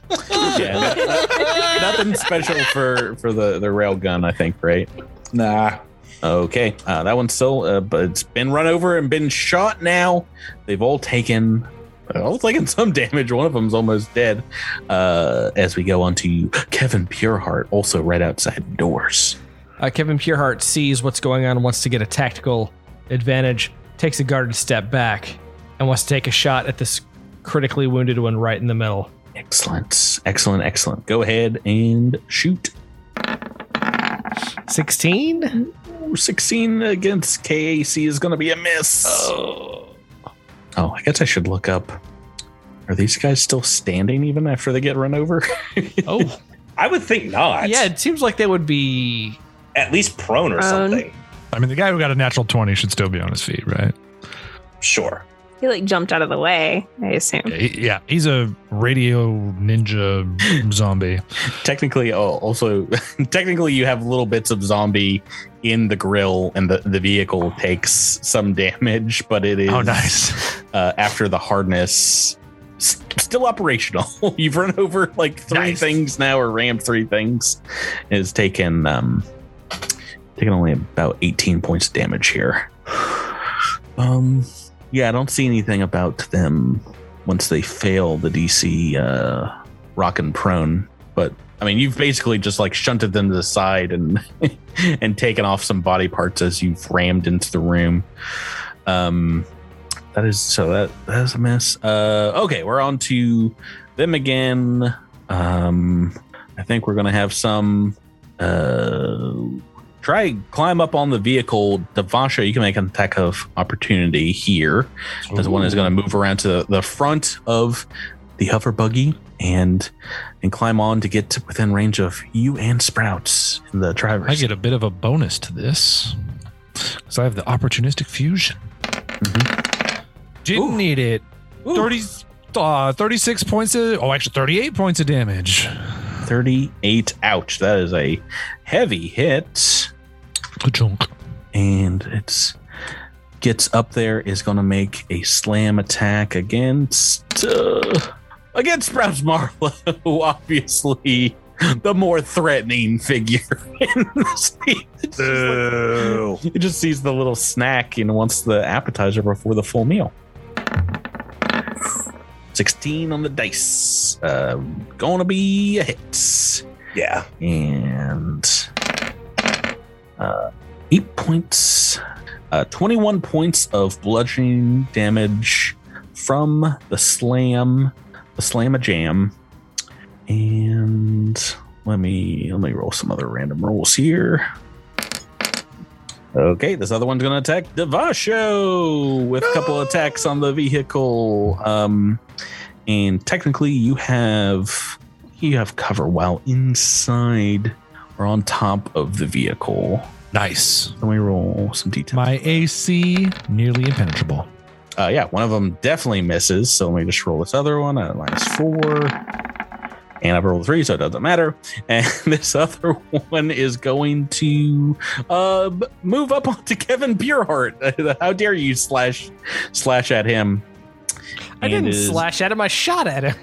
[SPEAKER 3] yeah, no- *laughs* nothing special for for the the rail gun, I think, right?
[SPEAKER 1] Nah.
[SPEAKER 3] Okay, uh, that one's still, uh, but it's been run over and been shot now. They've all taken, all taken some damage. One of them's almost dead. Uh, as we go on to Kevin Pureheart, also right outside doors.
[SPEAKER 7] Uh, Kevin Pureheart sees what's going on and wants to get a tactical advantage, takes a guarded step back, and wants to take a shot at this critically wounded one right in the middle.
[SPEAKER 3] Excellent, excellent, excellent. Go ahead and shoot.
[SPEAKER 7] 16?
[SPEAKER 3] 16 against KAC is going to be a miss. Oh, I guess I should look up. Are these guys still standing even after they get run over? *laughs*
[SPEAKER 7] Oh,
[SPEAKER 6] I would think not.
[SPEAKER 7] yeah, it seems like they would be.
[SPEAKER 6] At least prone or
[SPEAKER 4] Prone.
[SPEAKER 6] something.
[SPEAKER 5] I mean, the guy who got a natural 20 should still be on his feet, right?
[SPEAKER 6] Sure.
[SPEAKER 4] He like jumped out of the way, I assume.
[SPEAKER 5] Yeah, he- yeah he's a radio ninja zombie. *laughs*
[SPEAKER 3] technically oh, also *laughs* technically you have little bits of zombie in the grill and the, the vehicle takes some damage but it is
[SPEAKER 5] Oh, nice. *laughs*
[SPEAKER 3] uh, after the hardness s- still operational you've run over like three
[SPEAKER 5] Nice.
[SPEAKER 3] things now or rammed three things it's taken um taken only about 18 points of damage here. Um yeah i don't see anything about them once they fail the dc uh rock and prone but i mean you've basically just like shunted them to the side and *laughs* and taken off some body parts as you've rammed into the room. Um that is so that that is a mess uh okay we're on to them again. Um i think we're gonna have some uh try climb up on the vehicle Davaasho you can make an attack of opportunity here as one is going to move around to the front of the hover buggy and and climb on to get to within range of you and Sprouts in the driver's.
[SPEAKER 5] I get a bit of a bonus to this because I have the opportunistic fusion. Didn't need it. 30, uh, 36 points of, oh, actually 38 points of damage.
[SPEAKER 3] 38. Ouch. That is a heavy hit.
[SPEAKER 5] Ka-chunk.
[SPEAKER 3] And it's gets up there is going to make a slam attack against uh, against Sprouts Marlowe, *laughs* obviously the more threatening figure *laughs* in the scene. It's just like-
[SPEAKER 6] Boo.
[SPEAKER 3] He just sees the little snack and wants the appetizer before the full meal. 16 on the dice. Uh, gonna be a hit.
[SPEAKER 6] Yeah.
[SPEAKER 3] And uh, eight points, uh, 21 points of bludgeoning damage from the slam, the slam a jam. And let me let me roll some other random rolls here. Okay, this other one's gonna attack Davaasho with a couple attacks on the vehicle. Um, and technically, you have you have cover while inside or on top of the vehicle.
[SPEAKER 5] Nice.
[SPEAKER 3] Let me roll some details.
[SPEAKER 5] My AC nearly impenetrable.
[SPEAKER 3] Uh, yeah, one of them definitely misses. So let me just roll this other one at minus four. And I've rolled three, so it doesn't matter. And *laughs* this other one is going to uh, move up *laughs* onto Kevin Pureheart. *laughs* How dare you slash slash at him?
[SPEAKER 7] I
[SPEAKER 3] And
[SPEAKER 7] didn't
[SPEAKER 3] is-
[SPEAKER 7] slash at him. I shot at him.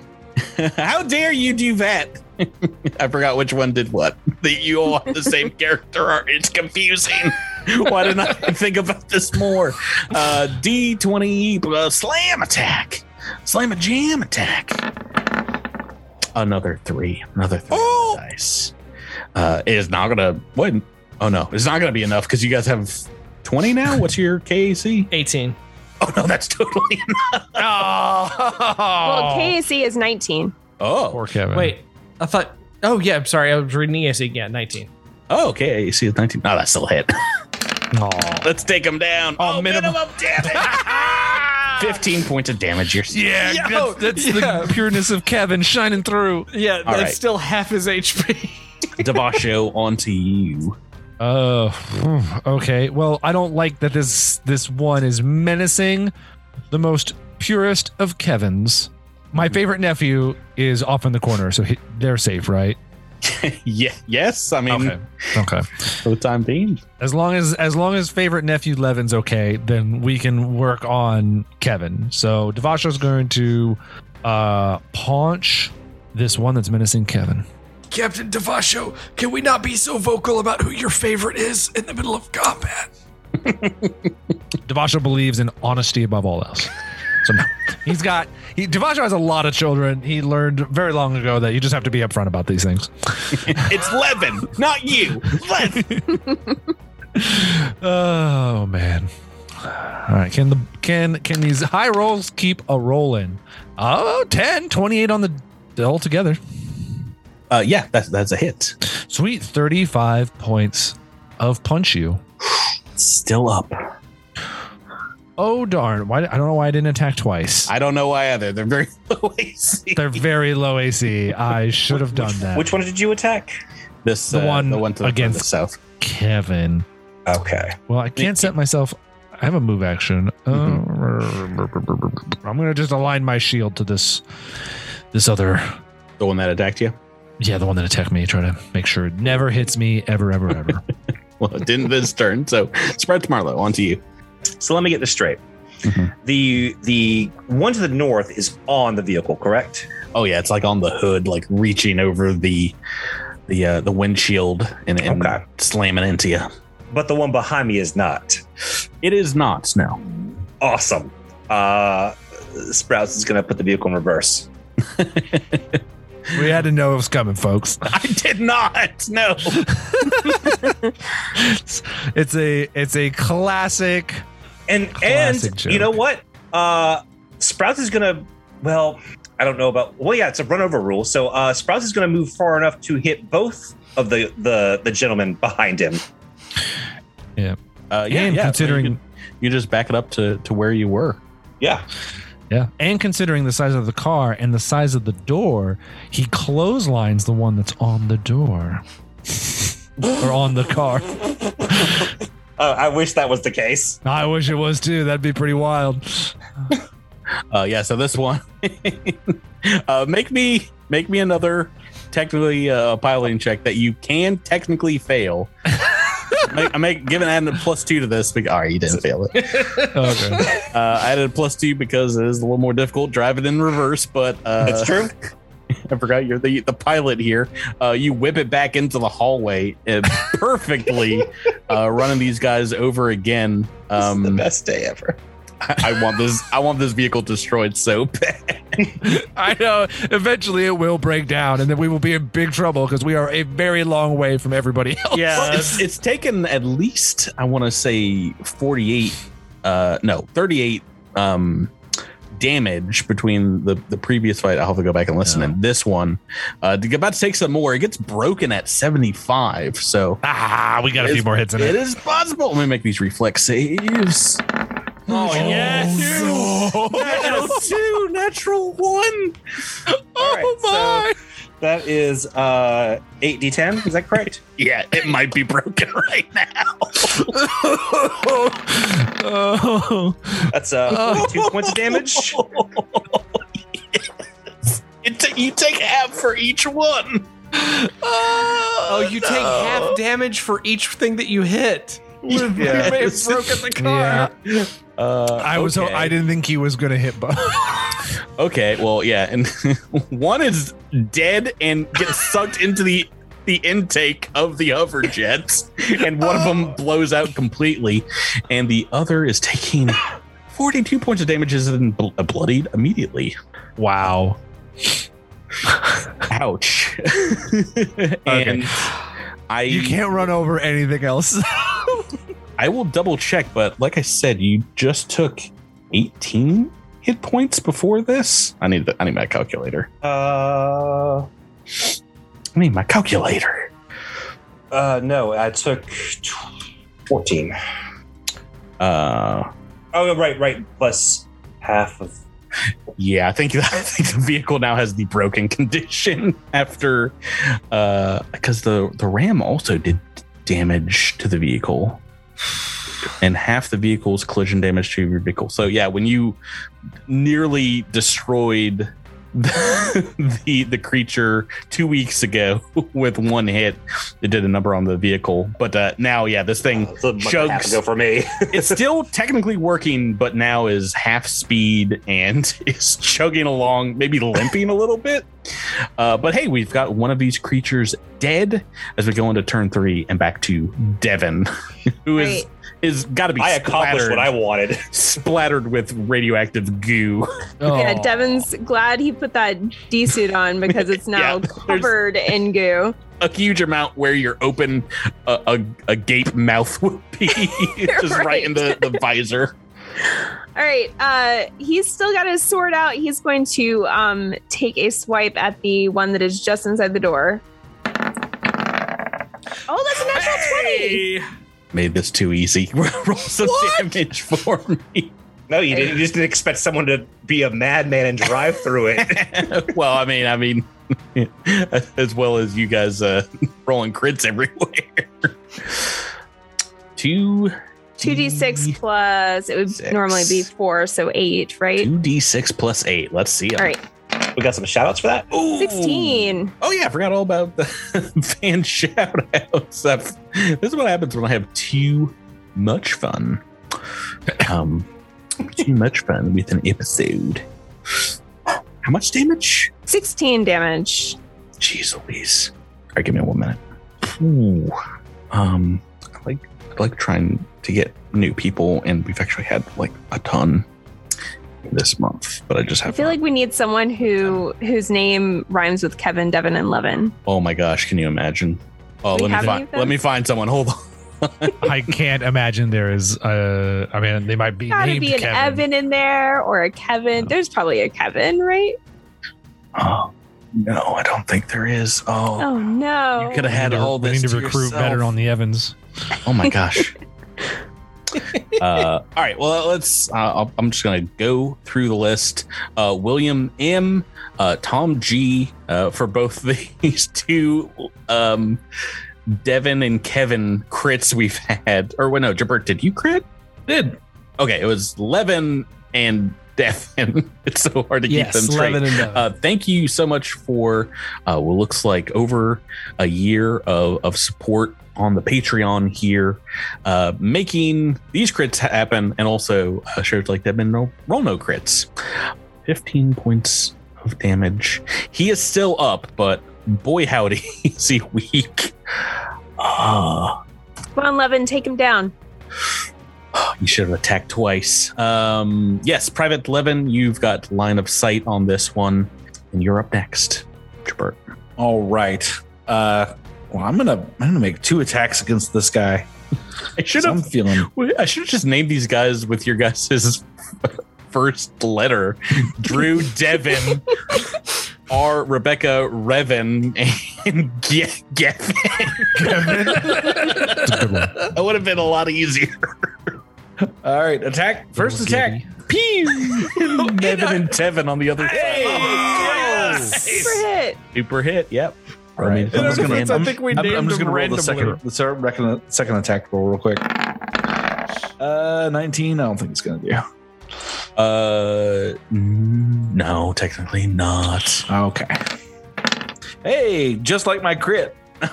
[SPEAKER 3] How dare you do that? I forgot which one did what. That you all have the same character art. It's confusing. Why didn't I think about this more? Uh, D20 uh, slam attack. Slam a jam attack. Another three. Another three on the dice. Uh, it is not gonna what oh no, it's not gonna be enough because you guys have 20 now. What's your KAC?
[SPEAKER 7] 18.
[SPEAKER 3] Oh no, that's totally *laughs* enough.
[SPEAKER 4] Well, KAC is 19.
[SPEAKER 3] Oh,
[SPEAKER 5] Poor Kevin.
[SPEAKER 7] Wait, I thought. Oh yeah, I'm sorry. I was reading EAC. Yeah, 19.
[SPEAKER 3] Oh, okay. KAC is 19. No, that's still a hit.
[SPEAKER 5] Aw.
[SPEAKER 3] Let's take him down.
[SPEAKER 5] Oh,
[SPEAKER 3] Oh,
[SPEAKER 5] minimum.
[SPEAKER 3] minimum, damage. *laughs* 15 points of damage. You're
[SPEAKER 5] Yeah,
[SPEAKER 7] Yo,
[SPEAKER 5] that's, that's
[SPEAKER 7] yeah.
[SPEAKER 5] the pureness of Kevin shining through.
[SPEAKER 7] Yeah, that's
[SPEAKER 3] right.
[SPEAKER 7] still half his HP. *laughs*
[SPEAKER 3] Davaasho onto you.
[SPEAKER 5] Oh, okay. Well, I don't like that this this one is menacing the most purest of Kevin's. My mm-hmm. favorite nephew is off in the corner, so he, they're safe, right? *laughs*
[SPEAKER 3] yeah. Yes. I mean,
[SPEAKER 5] Okay. Okay.
[SPEAKER 3] for the time being.
[SPEAKER 5] As long as as long as favorite nephew Levin's okay, then we can work on Kevin. So Davaasho's going to uh paunch this one that's menacing Kevin.
[SPEAKER 8] Captain Davaasho, can we not be so vocal about who your favorite is in the middle of combat? *laughs*
[SPEAKER 5] Davaasho believes in honesty above all else. So no, he's got. He, Davaasho has a lot of children. He learned very long ago that you just have to be upfront about these things. *laughs*
[SPEAKER 3] it's Levin, not you. Levin. *laughs*
[SPEAKER 5] Oh man! All right, can the can can these high rolls keep a rolling? Oh, 10, 28 on the all together.
[SPEAKER 3] Uh, yeah, that's that's a hit.
[SPEAKER 5] Sweet, thirty-five points of punch you.
[SPEAKER 3] Still up.
[SPEAKER 5] Oh darn! Why I don't know why I didn't attack twice.
[SPEAKER 3] I don't know why either. They're very *laughs* low AC.
[SPEAKER 5] They're very low AC. I should have done that.
[SPEAKER 6] Which one did you attack?
[SPEAKER 3] This
[SPEAKER 5] The
[SPEAKER 3] uh,
[SPEAKER 5] one
[SPEAKER 3] the one to the,
[SPEAKER 5] against-
[SPEAKER 3] the south.
[SPEAKER 5] Kevin?
[SPEAKER 6] Okay.
[SPEAKER 5] Well, I can't set myself. I have a move action. Uh, I'm gonna just align my shield to this, this other.
[SPEAKER 3] The one that attacked you.
[SPEAKER 5] Yeah, the one that attacked me. Try to make sure it never hits me ever, ever, ever. *laughs*
[SPEAKER 3] Well, it didn't this turn. So Sprouts Marlowe onto you.
[SPEAKER 6] So let me get this straight.
[SPEAKER 3] Mhm.
[SPEAKER 6] The the one to the north is on the vehicle, correct?
[SPEAKER 3] Oh yeah, it's like on the hood, like reaching over the the uh, the windshield and, and
[SPEAKER 6] Okay.
[SPEAKER 3] slamming into you.
[SPEAKER 6] But the one behind me is not.
[SPEAKER 3] It is not. No.
[SPEAKER 6] Awesome. Uh Sprouts is gonna put the vehicle in reverse.
[SPEAKER 5] we had to know it was coming, folks. *laughs*
[SPEAKER 3] I did not. No. *laughs*
[SPEAKER 5] It's, it's a it's a classic.
[SPEAKER 6] And
[SPEAKER 5] Classic
[SPEAKER 6] and
[SPEAKER 5] joke.
[SPEAKER 6] you know what? Uh Sprouts is gonna well, I don't know about well yeah, it's a run over rule. So uh Sprouts is gonna move far enough to hit both of the the the gentlemen behind him. Yeah.
[SPEAKER 3] Uh, yeah,
[SPEAKER 5] and
[SPEAKER 3] yeah.
[SPEAKER 5] considering
[SPEAKER 3] you, you just back it up to to where you were.
[SPEAKER 6] Yeah.
[SPEAKER 5] Yeah. And considering the size of the car and the size of the door, he clotheslines the one that's on the door. *laughs* or on the car. *laughs*
[SPEAKER 6] Oh, I wish that was the case.
[SPEAKER 5] I wish it was too. That'd be pretty wild.
[SPEAKER 3] Uh, yeah, so this one, *laughs* uh, make me make me another technically uh, piloting check that you can technically fail. *laughs* make, I make giving adding a plus two to this. Because, all right, you didn't fail it.
[SPEAKER 5] Okay.
[SPEAKER 3] Uh, I added a plus two because it is a little more difficult driving in reverse. But uh,
[SPEAKER 6] That's true. *laughs*
[SPEAKER 3] I forgot you're the the pilot here. Uh, you whip it back into the hallway and *laughs* perfectly, uh, running these guys over again. Um,
[SPEAKER 6] the best day ever.
[SPEAKER 3] I, I want this. I want this vehicle destroyed so *laughs* bad.
[SPEAKER 5] I know. Eventually it will break down and then we will be in big trouble because we are a very long way from everybody else.
[SPEAKER 3] Well, it's, it's taken at least I want to say 48 uh no 38 um damage between the the previous fight I'll have to go back and listen and this one. Uh to- about to take some more. It gets broken at 75 so
[SPEAKER 5] Ah, we got a few
[SPEAKER 3] is-
[SPEAKER 5] more hits in
[SPEAKER 3] it.
[SPEAKER 5] it.
[SPEAKER 3] is possible. Let me make these reflex saves. Oh yes. *laughs* natural two natural one.
[SPEAKER 6] All right, so that is uh 8d10. Is that correct? *laughs*
[SPEAKER 3] yeah it might be broken *laughs* right now
[SPEAKER 5] oh. *laughs*
[SPEAKER 6] That's uh 42 points of damage.
[SPEAKER 3] You, ta- you take half for each one.
[SPEAKER 7] Oh, you take half damage for each thing that you hit. You *laughs* may have
[SPEAKER 3] Yes.
[SPEAKER 7] broken the *laughs* car.
[SPEAKER 5] Yeah.
[SPEAKER 3] Uh,
[SPEAKER 5] I was
[SPEAKER 3] okay.
[SPEAKER 5] I didn't think he was gonna hit both. *laughs*
[SPEAKER 3] okay. Well, yeah, and one is dead and gets sucked into the the intake of the hover jets, and one of them blows out completely, and the other is taking forty two points of damages and bl- bloodied immediately.
[SPEAKER 5] wow.
[SPEAKER 3] Ouch. and I
[SPEAKER 5] You can't run over anything else.
[SPEAKER 3] I will double check, but like I said, you just took 18 hit points before this. I need the, I need my calculator.
[SPEAKER 6] Uh
[SPEAKER 3] I need my calculator.
[SPEAKER 6] uh no, I took 14.
[SPEAKER 3] Uh,
[SPEAKER 6] Oh right, right. Plus half of
[SPEAKER 3] yeah, I think *laughs* I think the vehicle now has the broken condition *laughs* after, uh, because the the ram also did damage to the vehicle, and half the vehicle's collision damage to your vehicle. So yeah, when you nearly destroyed the *laughs* the, the creature two weeks ago *laughs* with one hit, it did a number on the vehicle. But uh, now, yeah, this thing
[SPEAKER 6] It's a month and a half
[SPEAKER 3] chugs
[SPEAKER 6] ago for me. *laughs*
[SPEAKER 3] it's still technically working, but now is half speed and is chugging along, maybe limping a little bit. Uh, but hey, we've got one of these creatures dead as we go into turn three and back to Devon, *laughs* who is
[SPEAKER 4] Right.
[SPEAKER 3] is got to be
[SPEAKER 6] I accomplished what I wanted. *laughs*
[SPEAKER 3] splattered with radioactive goo.
[SPEAKER 4] Yeah,
[SPEAKER 5] Oh.
[SPEAKER 4] Devin's glad he put that D suit on *laughs* because it's now
[SPEAKER 3] Yeah,
[SPEAKER 4] covered in goo.
[SPEAKER 3] A huge amount where your open a, a, a gape mouth would be just right. in the, the visor.
[SPEAKER 4] All right, uh, he's still got his sword out. He's going to um, take a swipe at the one that is just inside the door. Oh, that's a natural 20.
[SPEAKER 3] Made this too easy. *laughs* Roll some damage for me.
[SPEAKER 6] No, you didn't. You just didn't expect someone to be a madman and drive through it. *laughs*
[SPEAKER 3] well, I mean, I mean, *laughs* as well as you guys uh, rolling crits everywhere. Two.
[SPEAKER 4] 2d6 plus, it would
[SPEAKER 3] Six.
[SPEAKER 4] normally be 4, so 8, right?
[SPEAKER 3] Two d six plus eight. Let's see. 'em.
[SPEAKER 4] All right,
[SPEAKER 6] we got some shout outs for that.
[SPEAKER 3] Ooh.
[SPEAKER 4] 16.
[SPEAKER 3] Oh yeah, I forgot all about the *laughs* fan shout outs. This is what happens when I have too much fun. Um, too much fun with an episode. How much damage?
[SPEAKER 4] 16 damage.
[SPEAKER 3] Jeez Louise. All right, give me one minute. Ooh. Um, I like I like trying to get new people, and we've actually had like a ton this month, but I just have.
[SPEAKER 4] I
[SPEAKER 3] have.
[SPEAKER 4] feel like we need someone who whose name rhymes with Kevin, Devin, and Levin.
[SPEAKER 3] oh my gosh, can you imagine? Oh,
[SPEAKER 4] We
[SPEAKER 3] let me
[SPEAKER 4] have
[SPEAKER 3] find. Let me find someone. Hold on. *laughs*
[SPEAKER 5] I can't imagine there is. Uh, I mean, they might be
[SPEAKER 4] Gotta
[SPEAKER 5] named
[SPEAKER 4] be an
[SPEAKER 5] Kevin.
[SPEAKER 4] Evan in there or a Kevin. There's probably a Kevin, right?
[SPEAKER 3] Oh no, I don't think there is. Oh,
[SPEAKER 4] Oh no.
[SPEAKER 3] you could have had
[SPEAKER 5] need to-
[SPEAKER 3] all
[SPEAKER 5] we
[SPEAKER 3] this.
[SPEAKER 5] need to
[SPEAKER 3] to
[SPEAKER 5] recruit
[SPEAKER 3] yourself.
[SPEAKER 5] better on the Evans.
[SPEAKER 3] Oh my gosh. *laughs* *laughs* uh, all right. Well, let's. Uh, I'm just gonna go through the list. Uh, William M, uh, Tom G, uh, for both *laughs* these two, um, Devin and Kevin crits we've had. Or well, no, Jabert, did you crit?
[SPEAKER 1] Did
[SPEAKER 3] Okay, it was Levin and Devin. *laughs* it's so hard to keep them straight.
[SPEAKER 7] Levin and Devin.
[SPEAKER 3] Uh, thank you so much for uh, what looks like over a year of, of support on the Patreon here, uh, making these crits happen, and also uh, shows like Devin roll, roll no crits. 15 points of damage. He is still up, but boy, howdy, *laughs* is he weak. Ah.
[SPEAKER 4] Come on, Levin, take him down. *sighs*
[SPEAKER 3] You should have attacked twice. Um, yes, Private Levin, you've got line of sight on this one, and you're up next. Jabert.
[SPEAKER 1] all right. Uh, well, I'm gonna I'm gonna make two attacks against this guy.
[SPEAKER 3] I should have.
[SPEAKER 1] feeling
[SPEAKER 3] I should have just named these guys with your guys' *laughs* first letter: Drew *laughs* Devin, R. Rebecca Revan, and Ge- Gavin.
[SPEAKER 5] That's a good one.
[SPEAKER 3] that would have been a lot easier.
[SPEAKER 1] all right. Attack first attack.
[SPEAKER 3] Pew! *laughs* Devin and Tevin on the other side.
[SPEAKER 4] Super hit.
[SPEAKER 3] Super hit. Yep.
[SPEAKER 1] All right.
[SPEAKER 3] I mean,
[SPEAKER 1] I'm just gonna-
[SPEAKER 7] I
[SPEAKER 1] I'm-
[SPEAKER 7] think we
[SPEAKER 1] I'm, I'm just gonna roll the second. Let's start second attack roll real quick. Uh, 19. I don't think it's gonna do.
[SPEAKER 3] Uh, no, technically not.
[SPEAKER 1] Okay. Hey, just like my crit. *laughs*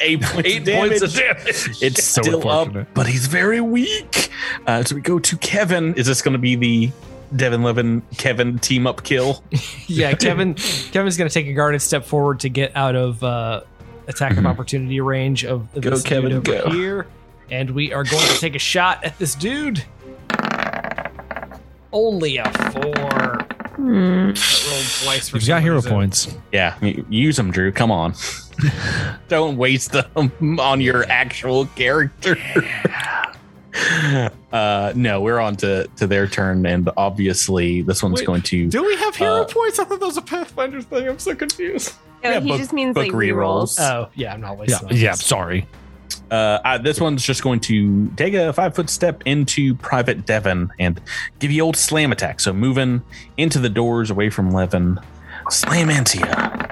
[SPEAKER 3] Eight points,
[SPEAKER 1] Eight
[SPEAKER 3] of damage.
[SPEAKER 1] points of damage.
[SPEAKER 3] It's
[SPEAKER 5] So
[SPEAKER 3] still up, but he's very weak. Uh, so we go to Kevin. Is this going to be the Devin Levin Kevin team up kill? *laughs*
[SPEAKER 7] yeah, Kevin. Kevin's going to take a guarded step forward to get out of uh, attack of
[SPEAKER 3] Mhm.
[SPEAKER 7] opportunity range of
[SPEAKER 1] Go,
[SPEAKER 7] this
[SPEAKER 1] Kevin,
[SPEAKER 7] dude over
[SPEAKER 1] go.
[SPEAKER 7] here, and we are going to take a shot at this dude. Only a four. That rolled twice for
[SPEAKER 5] You've got hero
[SPEAKER 7] reason.
[SPEAKER 5] points.
[SPEAKER 3] Yeah, use them, Drew. Come on. *laughs* Don't waste them on your actual character. *laughs* uh, no, we're on to, to their turn, and obviously this one's
[SPEAKER 7] Wait,
[SPEAKER 3] going to.
[SPEAKER 7] Do we have hero
[SPEAKER 3] Uh,
[SPEAKER 7] points? I thought that was a Pathfinder thing. I'm so confused.
[SPEAKER 4] No,
[SPEAKER 3] Yeah,
[SPEAKER 4] he
[SPEAKER 3] book-
[SPEAKER 4] just means
[SPEAKER 3] book
[SPEAKER 4] like
[SPEAKER 3] rerolls.
[SPEAKER 4] rerolls.
[SPEAKER 7] Oh, yeah, I'm not
[SPEAKER 5] Yeah,
[SPEAKER 7] wasting. on
[SPEAKER 5] yeah. Sorry.
[SPEAKER 3] Uh, uh, this one's just going to take a five foot step into Private Devon and give you old slam attack. So moving into the doors away from Levin, slam into you.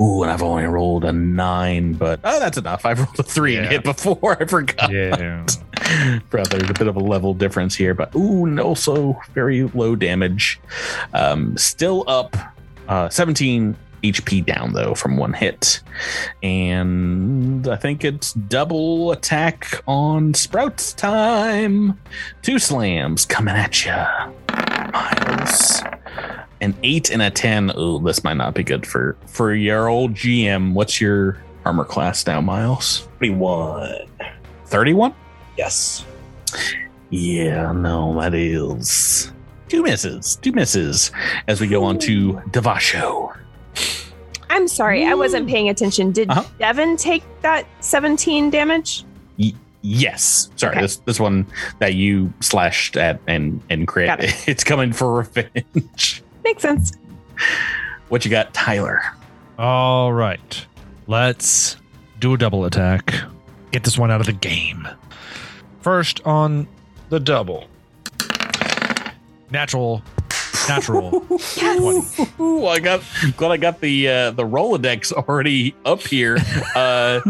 [SPEAKER 3] Ooh, and I've only rolled a nine, but oh, that's enough. I've rolled a three and hit before. *laughs* I forgot.
[SPEAKER 5] Yeah.
[SPEAKER 3] Brother, there's a bit of a level difference here, but ooh, and also very low damage. Um, still up, uh, 17 HP down though from one hit, and I think it's double attack on Sprouts time. Two slams coming at you, Miles. An eight and a ten. Ooh, this might not be good for for your old GM. What's your armor class now, Miles?
[SPEAKER 6] Thirty-one.
[SPEAKER 3] Thirty-one.
[SPEAKER 6] Yes.
[SPEAKER 3] Yeah, no, that is two misses. Two misses as we go on to Davaasho.
[SPEAKER 4] I'm sorry, I wasn't paying attention. Did
[SPEAKER 3] Uh-huh.
[SPEAKER 4] Devin take that 17 damage?
[SPEAKER 3] Yes, sorry,
[SPEAKER 4] Okay.
[SPEAKER 3] this this one that you slashed at and and crit.
[SPEAKER 4] It. *laughs*
[SPEAKER 3] It's coming for revenge.
[SPEAKER 4] Makes sense.
[SPEAKER 3] What you got, Tyler?
[SPEAKER 5] All right. Let's do a double attack. Get this one out of the game. First on the double. Natural. Natural. *laughs* 20.
[SPEAKER 3] Ooh, I got glad I got the uh, the Rolodex already up here. Uh,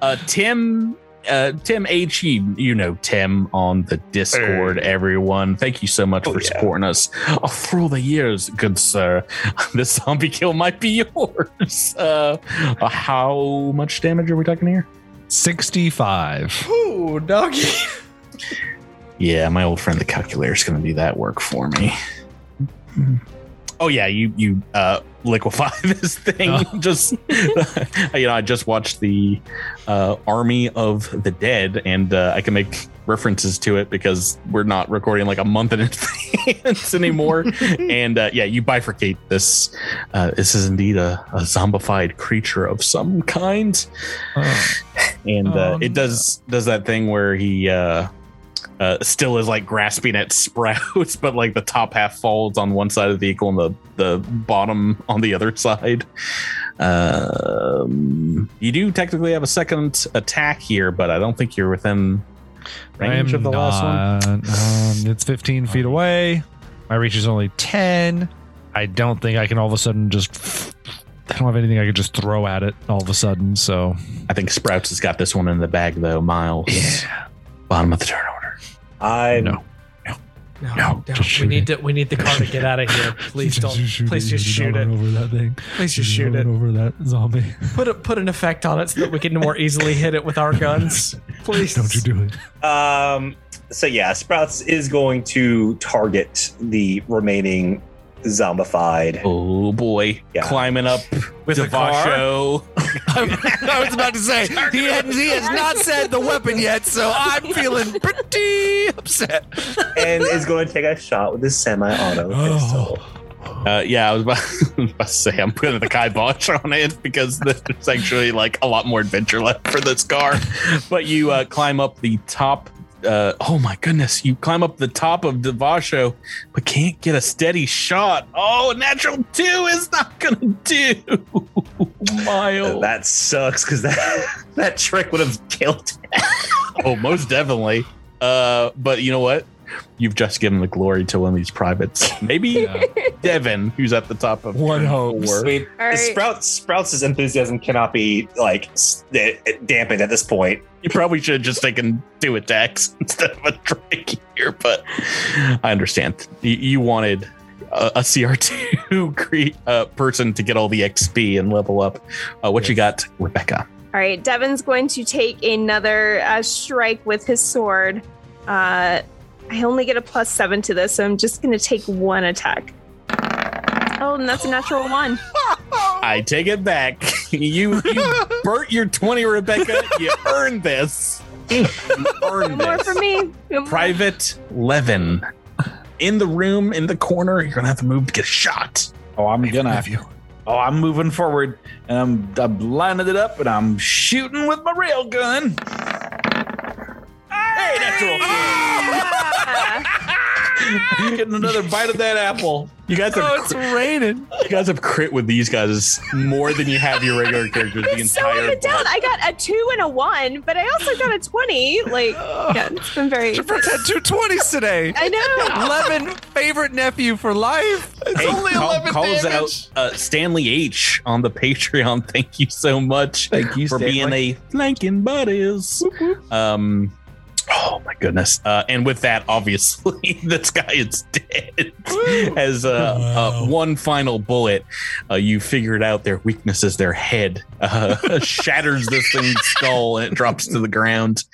[SPEAKER 3] uh, Tim. Uh, Tim H, you, you know Tim on the Discord. Everyone, thank you so much
[SPEAKER 6] Oh,
[SPEAKER 3] for
[SPEAKER 6] yeah.
[SPEAKER 3] supporting us all through the years, good sir. *laughs* This zombie kill might be *laughs* yours. Uh, uh, how much damage are we talking here?
[SPEAKER 5] 65.
[SPEAKER 7] Ooh, doggy. *laughs*
[SPEAKER 3] Yeah, my old friend the calculator is going to do that work for me. Oh yeah, you you uh, liquefy *laughs* this thing.
[SPEAKER 5] Oh. *laughs*
[SPEAKER 3] Just *laughs* you know, I just watched the uh, Army of the Dead, and uh, I can make references to it because we're not recording like a month in advance anymore. and uh, yeah, you bifurcate this. Uh, this is indeed a, a zombified creature of some kind, and uh,
[SPEAKER 5] Oh,
[SPEAKER 3] it does does that thing where he. Uh, uh, still is like grasping at sprouts, *laughs* but like the top half folds on one side of the eagle and the the bottom on the other side. Um, you do technically have a second attack here, but I don't think you're within range of the last one?
[SPEAKER 5] one? Um, it's 15 feet away. My reach is only 10. I don't think I can all of a sudden just. I don't have anything I could just throw at it all of a sudden. So
[SPEAKER 3] I think Sprouts has got this one in the bag though. Miles, Yeah. bottom of the turn order.
[SPEAKER 6] I'm
[SPEAKER 5] No.
[SPEAKER 7] No,
[SPEAKER 5] No,
[SPEAKER 7] no, we need
[SPEAKER 5] it.
[SPEAKER 7] to we need the car to get out of here. Please *laughs* don't. Please just shoot it.
[SPEAKER 5] over that thing.
[SPEAKER 7] Please just shoot it.
[SPEAKER 5] over that zombie. *laughs*
[SPEAKER 7] Put a, put an effect on it so that we can more easily hit it with our guns. *laughs* Please.
[SPEAKER 5] Don't you do it.
[SPEAKER 6] Um. So yeah, Sprouts is going to target the remaining zombified.
[SPEAKER 3] Oh boy,
[SPEAKER 6] Yeah.
[SPEAKER 3] climbing up
[SPEAKER 5] With the car?
[SPEAKER 3] Davaasho. *laughs*
[SPEAKER 5] I was about to say he hadn't, he has not said the weapon yet, so I'm feeling pretty upset.
[SPEAKER 6] and is going to take a shot with his semi-auto pistol.
[SPEAKER 3] Uh, yeah, I was about, *laughs* about to say I'm putting the kibosh on it because there's actually like a lot more adventure left for this car. But you uh, climb up the top. Uh, oh my goodness! You climb up the top of Davaasho, but can't get a steady shot. Oh, natural two is not gonna do. *laughs* Miles.
[SPEAKER 6] That sucks because that *laughs* that trick would have killed. him.
[SPEAKER 3] oh, most definitely. Uh, but you know what? You've just given the glory to one of these privates. *laughs* Maybe *laughs* Devin, who's at the top of
[SPEAKER 5] One
[SPEAKER 3] turn
[SPEAKER 5] hopes.
[SPEAKER 3] four.
[SPEAKER 6] I mean,
[SPEAKER 4] All right.
[SPEAKER 6] Sprouts Sprouts' enthusiasm cannot be like dampened at this point.
[SPEAKER 3] You probably should have just taken two attacks *laughs* instead of a drink here, but I understand. You, you wanted a, a CR2 cre- uh, person to get all the XP and level up. Uh, what you got, Rebecca?
[SPEAKER 4] All right, Devin's going to take another uh, strike with his sword. Uh, I only get a plus seven to this, so I'm just going to take one attack. Oh, and that's a natural one.
[SPEAKER 3] I take it back. *laughs* you you burnt your 20, Rebecca. You *laughs* earned this. You earned
[SPEAKER 4] More
[SPEAKER 3] this.
[SPEAKER 4] for me. More.
[SPEAKER 3] Private Levin. In the room, in the corner, you're gonna have to move to get shot.
[SPEAKER 1] Oh, I'm gonna. Have you. Oh, I'm moving forward, and I'm, I'm lining it up, and I'm shooting with my rail gun.
[SPEAKER 3] Hey, natural.
[SPEAKER 4] Ah, *laughs*
[SPEAKER 1] Getting another bite of that apple.
[SPEAKER 3] You guys have
[SPEAKER 5] Oh, it's raining.
[SPEAKER 3] you guys have crit with these guys more than you have your regular *laughs* characters the
[SPEAKER 4] it's so up
[SPEAKER 3] entire
[SPEAKER 4] and down. I got a two and a one, but I also got a 20. Like, *sighs* yeah, it's been very.
[SPEAKER 5] Jabber's had two 20s today. *laughs*
[SPEAKER 4] I know.
[SPEAKER 5] Levin, favorite nephew for life.
[SPEAKER 3] Hey,
[SPEAKER 1] only
[SPEAKER 3] call,
[SPEAKER 1] 11
[SPEAKER 3] calls
[SPEAKER 1] damage.
[SPEAKER 3] out uh, Stanley H on the Patreon. Thank you so much
[SPEAKER 1] Thank you
[SPEAKER 3] for
[SPEAKER 1] Stanley.
[SPEAKER 3] being a flanking buddies. Um, oh my goodness! Uh, and with that, obviously, *laughs* this guy is dead. As uh, uh, one final bullet, uh, you figured out their weakness is their head. Uh, *laughs* shatters this thing's skull and it drops to the ground.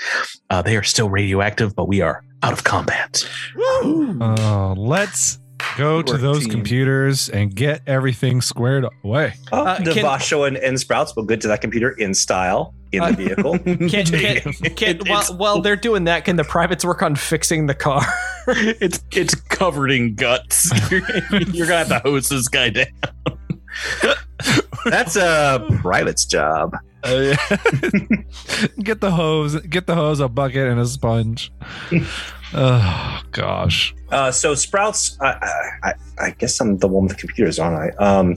[SPEAKER 3] Uh, they are still radioactive, but we are out of combat.
[SPEAKER 5] Oh, let's go to those
[SPEAKER 1] team.
[SPEAKER 5] computers and get everything squared away.
[SPEAKER 6] Oh,
[SPEAKER 7] Uh, can-
[SPEAKER 6] Davaasho and, and Sprouts will get to that computer in style in
[SPEAKER 7] Uh,
[SPEAKER 6] the vehicle. *laughs*
[SPEAKER 7] Can, can, can,
[SPEAKER 3] It- *laughs*
[SPEAKER 7] while, while they're doing that, can the privates work on fixing the car? *laughs*
[SPEAKER 3] it's it's covered in guts. You're, you're gonna have to hose this guy down.
[SPEAKER 6] That's a private's job.
[SPEAKER 5] Uh, get the hose, get the hose, a bucket, and a sponge. Oh gosh.
[SPEAKER 6] Uh, so Sprouts, I, I, I- I guess I'm the one with the computers, aren't I? Um,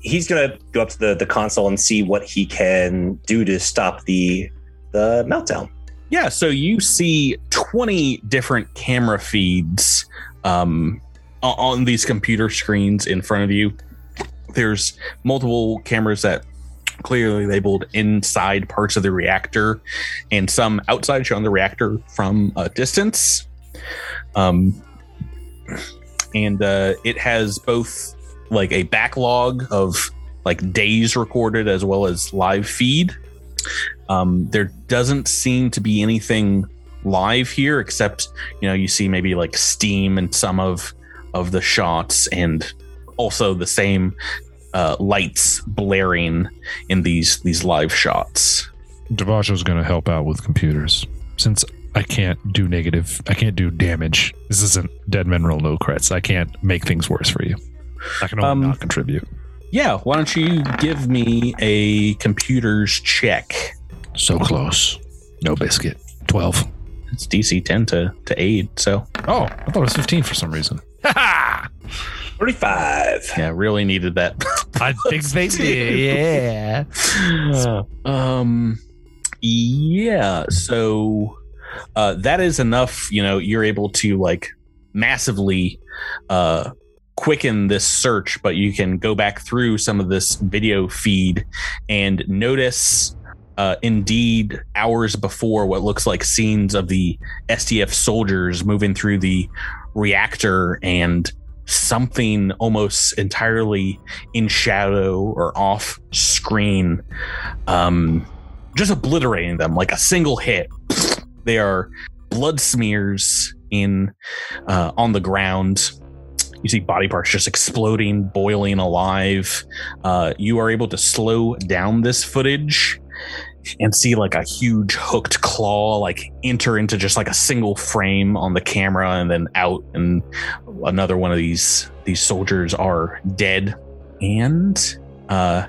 [SPEAKER 6] he's gonna go up to the, the console and see what he can do to stop the the meltdown.
[SPEAKER 3] Yeah, so you see 20 different camera feeds um, on these computer screens in front of you. There's multiple cameras that clearly labeled inside parts of the reactor and some outside showing the reactor from a distance. Um, and uh, it has both like a backlog of like days recorded as well as live feed. Um, there doesn't seem to be anything live here except you know you see maybe like steam and some of of the shots and also the same uh, lights blaring in these these live shots.
[SPEAKER 5] Davaasho's going to help out with computers since I can't do negative. I can't do damage. This isn't dead men roll no crits. I can't make things worse for you. I can only
[SPEAKER 3] Um,
[SPEAKER 5] not contribute.
[SPEAKER 3] Yeah, why don't you give me a computers check?
[SPEAKER 5] So close. No biscuit. Twelve.
[SPEAKER 3] It's DC 10 to to aid, so
[SPEAKER 5] Oh, I thought it was fifteen for some reason. *laughs*
[SPEAKER 6] Thirty-five.
[SPEAKER 3] yeah, really needed that.
[SPEAKER 5] I think *laughs* they did. Yeah.
[SPEAKER 3] um yeah so uh, that is enough. You know, you're able to like massively uh, quicken this search, but you can go back through some of this video feed and notice. Uh, indeed, hours before what looks like scenes of the SDF soldiers moving through the reactor and something almost entirely in shadow or off screen um just obliterating them like a single hit. *laughs* They are blood smears in uh, on the ground. You see body parts just exploding boiling alive. Uh, you are able to slow down this footage and see like a huge hooked claw like enter into just like a single frame on the camera and then out and another one of these these soldiers are dead. And uh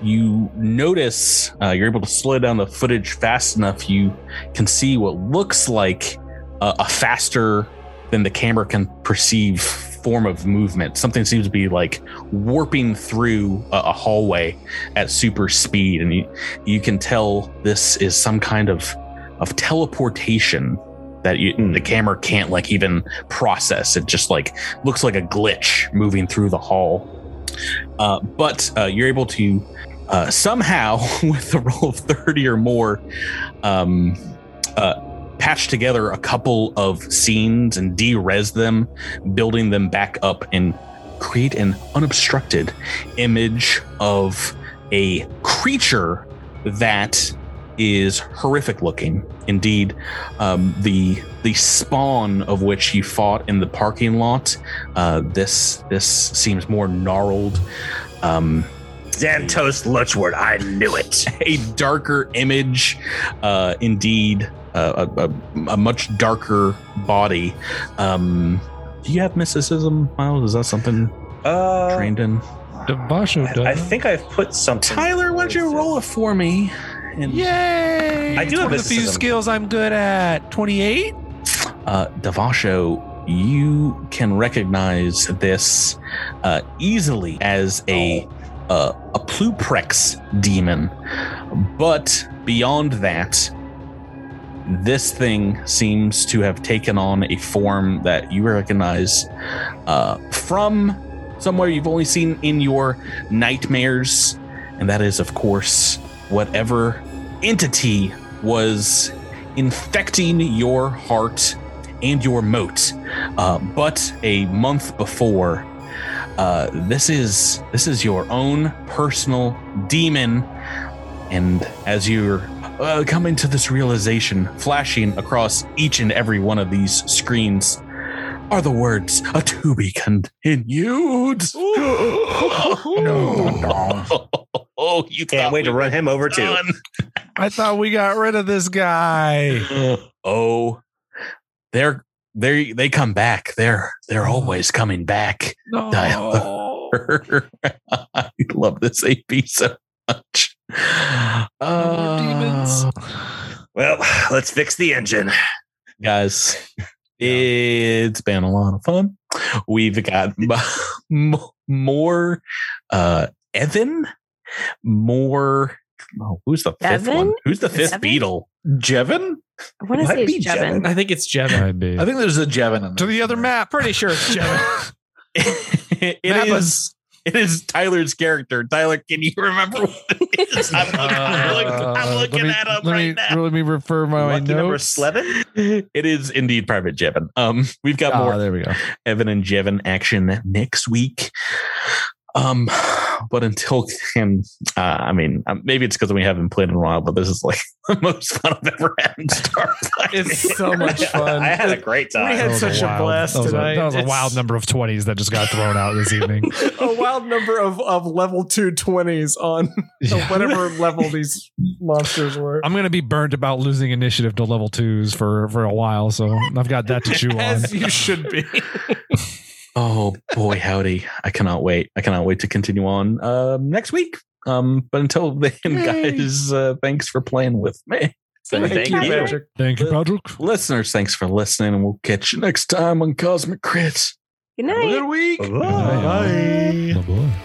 [SPEAKER 3] you notice uh, you're able to slow down the footage fast enough you can see what looks like a, a faster than the camera can perceive form of movement. Something seems to be like warping through a, a hallway at super speed and you you can tell this is some kind of of teleportation that you, the camera can't like even process. It just like looks like a glitch moving through the hall. Uh, but uh, you're able to uh, somehow *laughs* with a roll of 30 or more um, uh, patch together a couple of scenes and de-res them building them back up and create an unobstructed image of a creature that is horrific looking. Indeed, um, the the spawn of which you fought in the parking lot. Uh, this this seems more gnarled. Um,
[SPEAKER 6] Xantos Luchward, I knew it. *laughs*
[SPEAKER 3] a darker image, uh, indeed, uh, a, a, a much darker body. Um, do you have mysticism, Miles? Is that something
[SPEAKER 6] Uh,
[SPEAKER 3] trained in?
[SPEAKER 5] Davaasho
[SPEAKER 6] I think I've put something.
[SPEAKER 3] Tyler, why don't you roll it for me? And
[SPEAKER 5] Yay!
[SPEAKER 6] I do have
[SPEAKER 5] a few skills I'm good at. 28?
[SPEAKER 3] uh, Davaasho, you can recognize this uh, easily as a uh, a Pluprex demon, but beyond that, this thing seems to have taken on a form that you recognize uh, from somewhere you've only seen in your nightmares, and that is, of course, whatever entity was infecting your heart and your moat. Uh, but a month before, uh, this is this is your own personal demon, and as you're uh, coming to this realization, flashing across each and every one of these screens are the words "a to be continued." *laughs* no. *laughs* Oh, you
[SPEAKER 6] Can't
[SPEAKER 3] thought
[SPEAKER 6] wait to run him over too.
[SPEAKER 5] I thought we got rid of this guy. *laughs*
[SPEAKER 3] oh, they're they they come back. They're they're always coming back.
[SPEAKER 5] No. *laughs*
[SPEAKER 3] I love this AP so much.
[SPEAKER 5] more demons.
[SPEAKER 3] Uh,
[SPEAKER 6] Well, let's fix the engine.
[SPEAKER 3] guys, *laughs* it's been a lot of fun. We've got *laughs* more uh Evan, more oh, who's the fifth
[SPEAKER 4] Devin?
[SPEAKER 3] one? Who's the fifth
[SPEAKER 4] Devin?
[SPEAKER 3] beetle?
[SPEAKER 1] Jevin?
[SPEAKER 4] I want to say
[SPEAKER 6] be
[SPEAKER 4] it's Jevin.
[SPEAKER 6] Jevin.
[SPEAKER 7] I think it's Jevin.
[SPEAKER 5] Might be.
[SPEAKER 1] I think there's a Jevin in
[SPEAKER 5] to the other map.
[SPEAKER 7] Pretty sure it's Jevin. *laughs*
[SPEAKER 3] it
[SPEAKER 5] Map
[SPEAKER 3] is
[SPEAKER 5] us.
[SPEAKER 3] it is Tyler's character. Tyler, can you remember what it is? I'm looking, *laughs* I'm looking, I'm
[SPEAKER 5] Uh,
[SPEAKER 3] looking
[SPEAKER 5] me,
[SPEAKER 3] at him
[SPEAKER 5] let
[SPEAKER 3] right
[SPEAKER 5] me,
[SPEAKER 3] now.
[SPEAKER 5] Let me refer my
[SPEAKER 6] Lucky number
[SPEAKER 5] notes.
[SPEAKER 6] eleven.
[SPEAKER 3] It is indeed Private Jevin. Um, we've got
[SPEAKER 5] Ah,
[SPEAKER 3] more
[SPEAKER 5] there we go.
[SPEAKER 3] Evan and Jevin action next week. Um, but until then, uh, I mean, um, maybe it's because we haven't played in a while, but this is like *laughs* the most fun I've ever had in Star *laughs*
[SPEAKER 7] It's so much *laughs* fun.
[SPEAKER 6] I had a great time.
[SPEAKER 5] We had
[SPEAKER 7] such a
[SPEAKER 5] wild-
[SPEAKER 7] blast
[SPEAKER 5] that was
[SPEAKER 7] tonight.
[SPEAKER 5] A, that was a wild number of 20s that just got thrown out this evening.
[SPEAKER 7] a wild number of, of level two twenties on
[SPEAKER 5] Yeah.
[SPEAKER 7] whatever level these monsters were.
[SPEAKER 5] I'm going to be burnt about losing initiative to level twos for, for a while, so I've got that to chew on.
[SPEAKER 7] You should be.
[SPEAKER 3] Oh boy, howdy! I cannot wait. I cannot wait to continue on um, next week. Um, but until *laughs* then, guys, uh, thanks for playing with me. *laughs*
[SPEAKER 6] Thank
[SPEAKER 4] Thank
[SPEAKER 6] you.
[SPEAKER 4] you,
[SPEAKER 6] Patrick.
[SPEAKER 7] Patrick.
[SPEAKER 5] Thank you, Patrick.
[SPEAKER 3] Listeners, thanks for listening, and we'll catch you next time on Cosmic Crit.
[SPEAKER 4] Good
[SPEAKER 3] Have a
[SPEAKER 4] night.
[SPEAKER 3] Good week.
[SPEAKER 6] Bye.
[SPEAKER 5] Bye-bye.
[SPEAKER 2] Bye.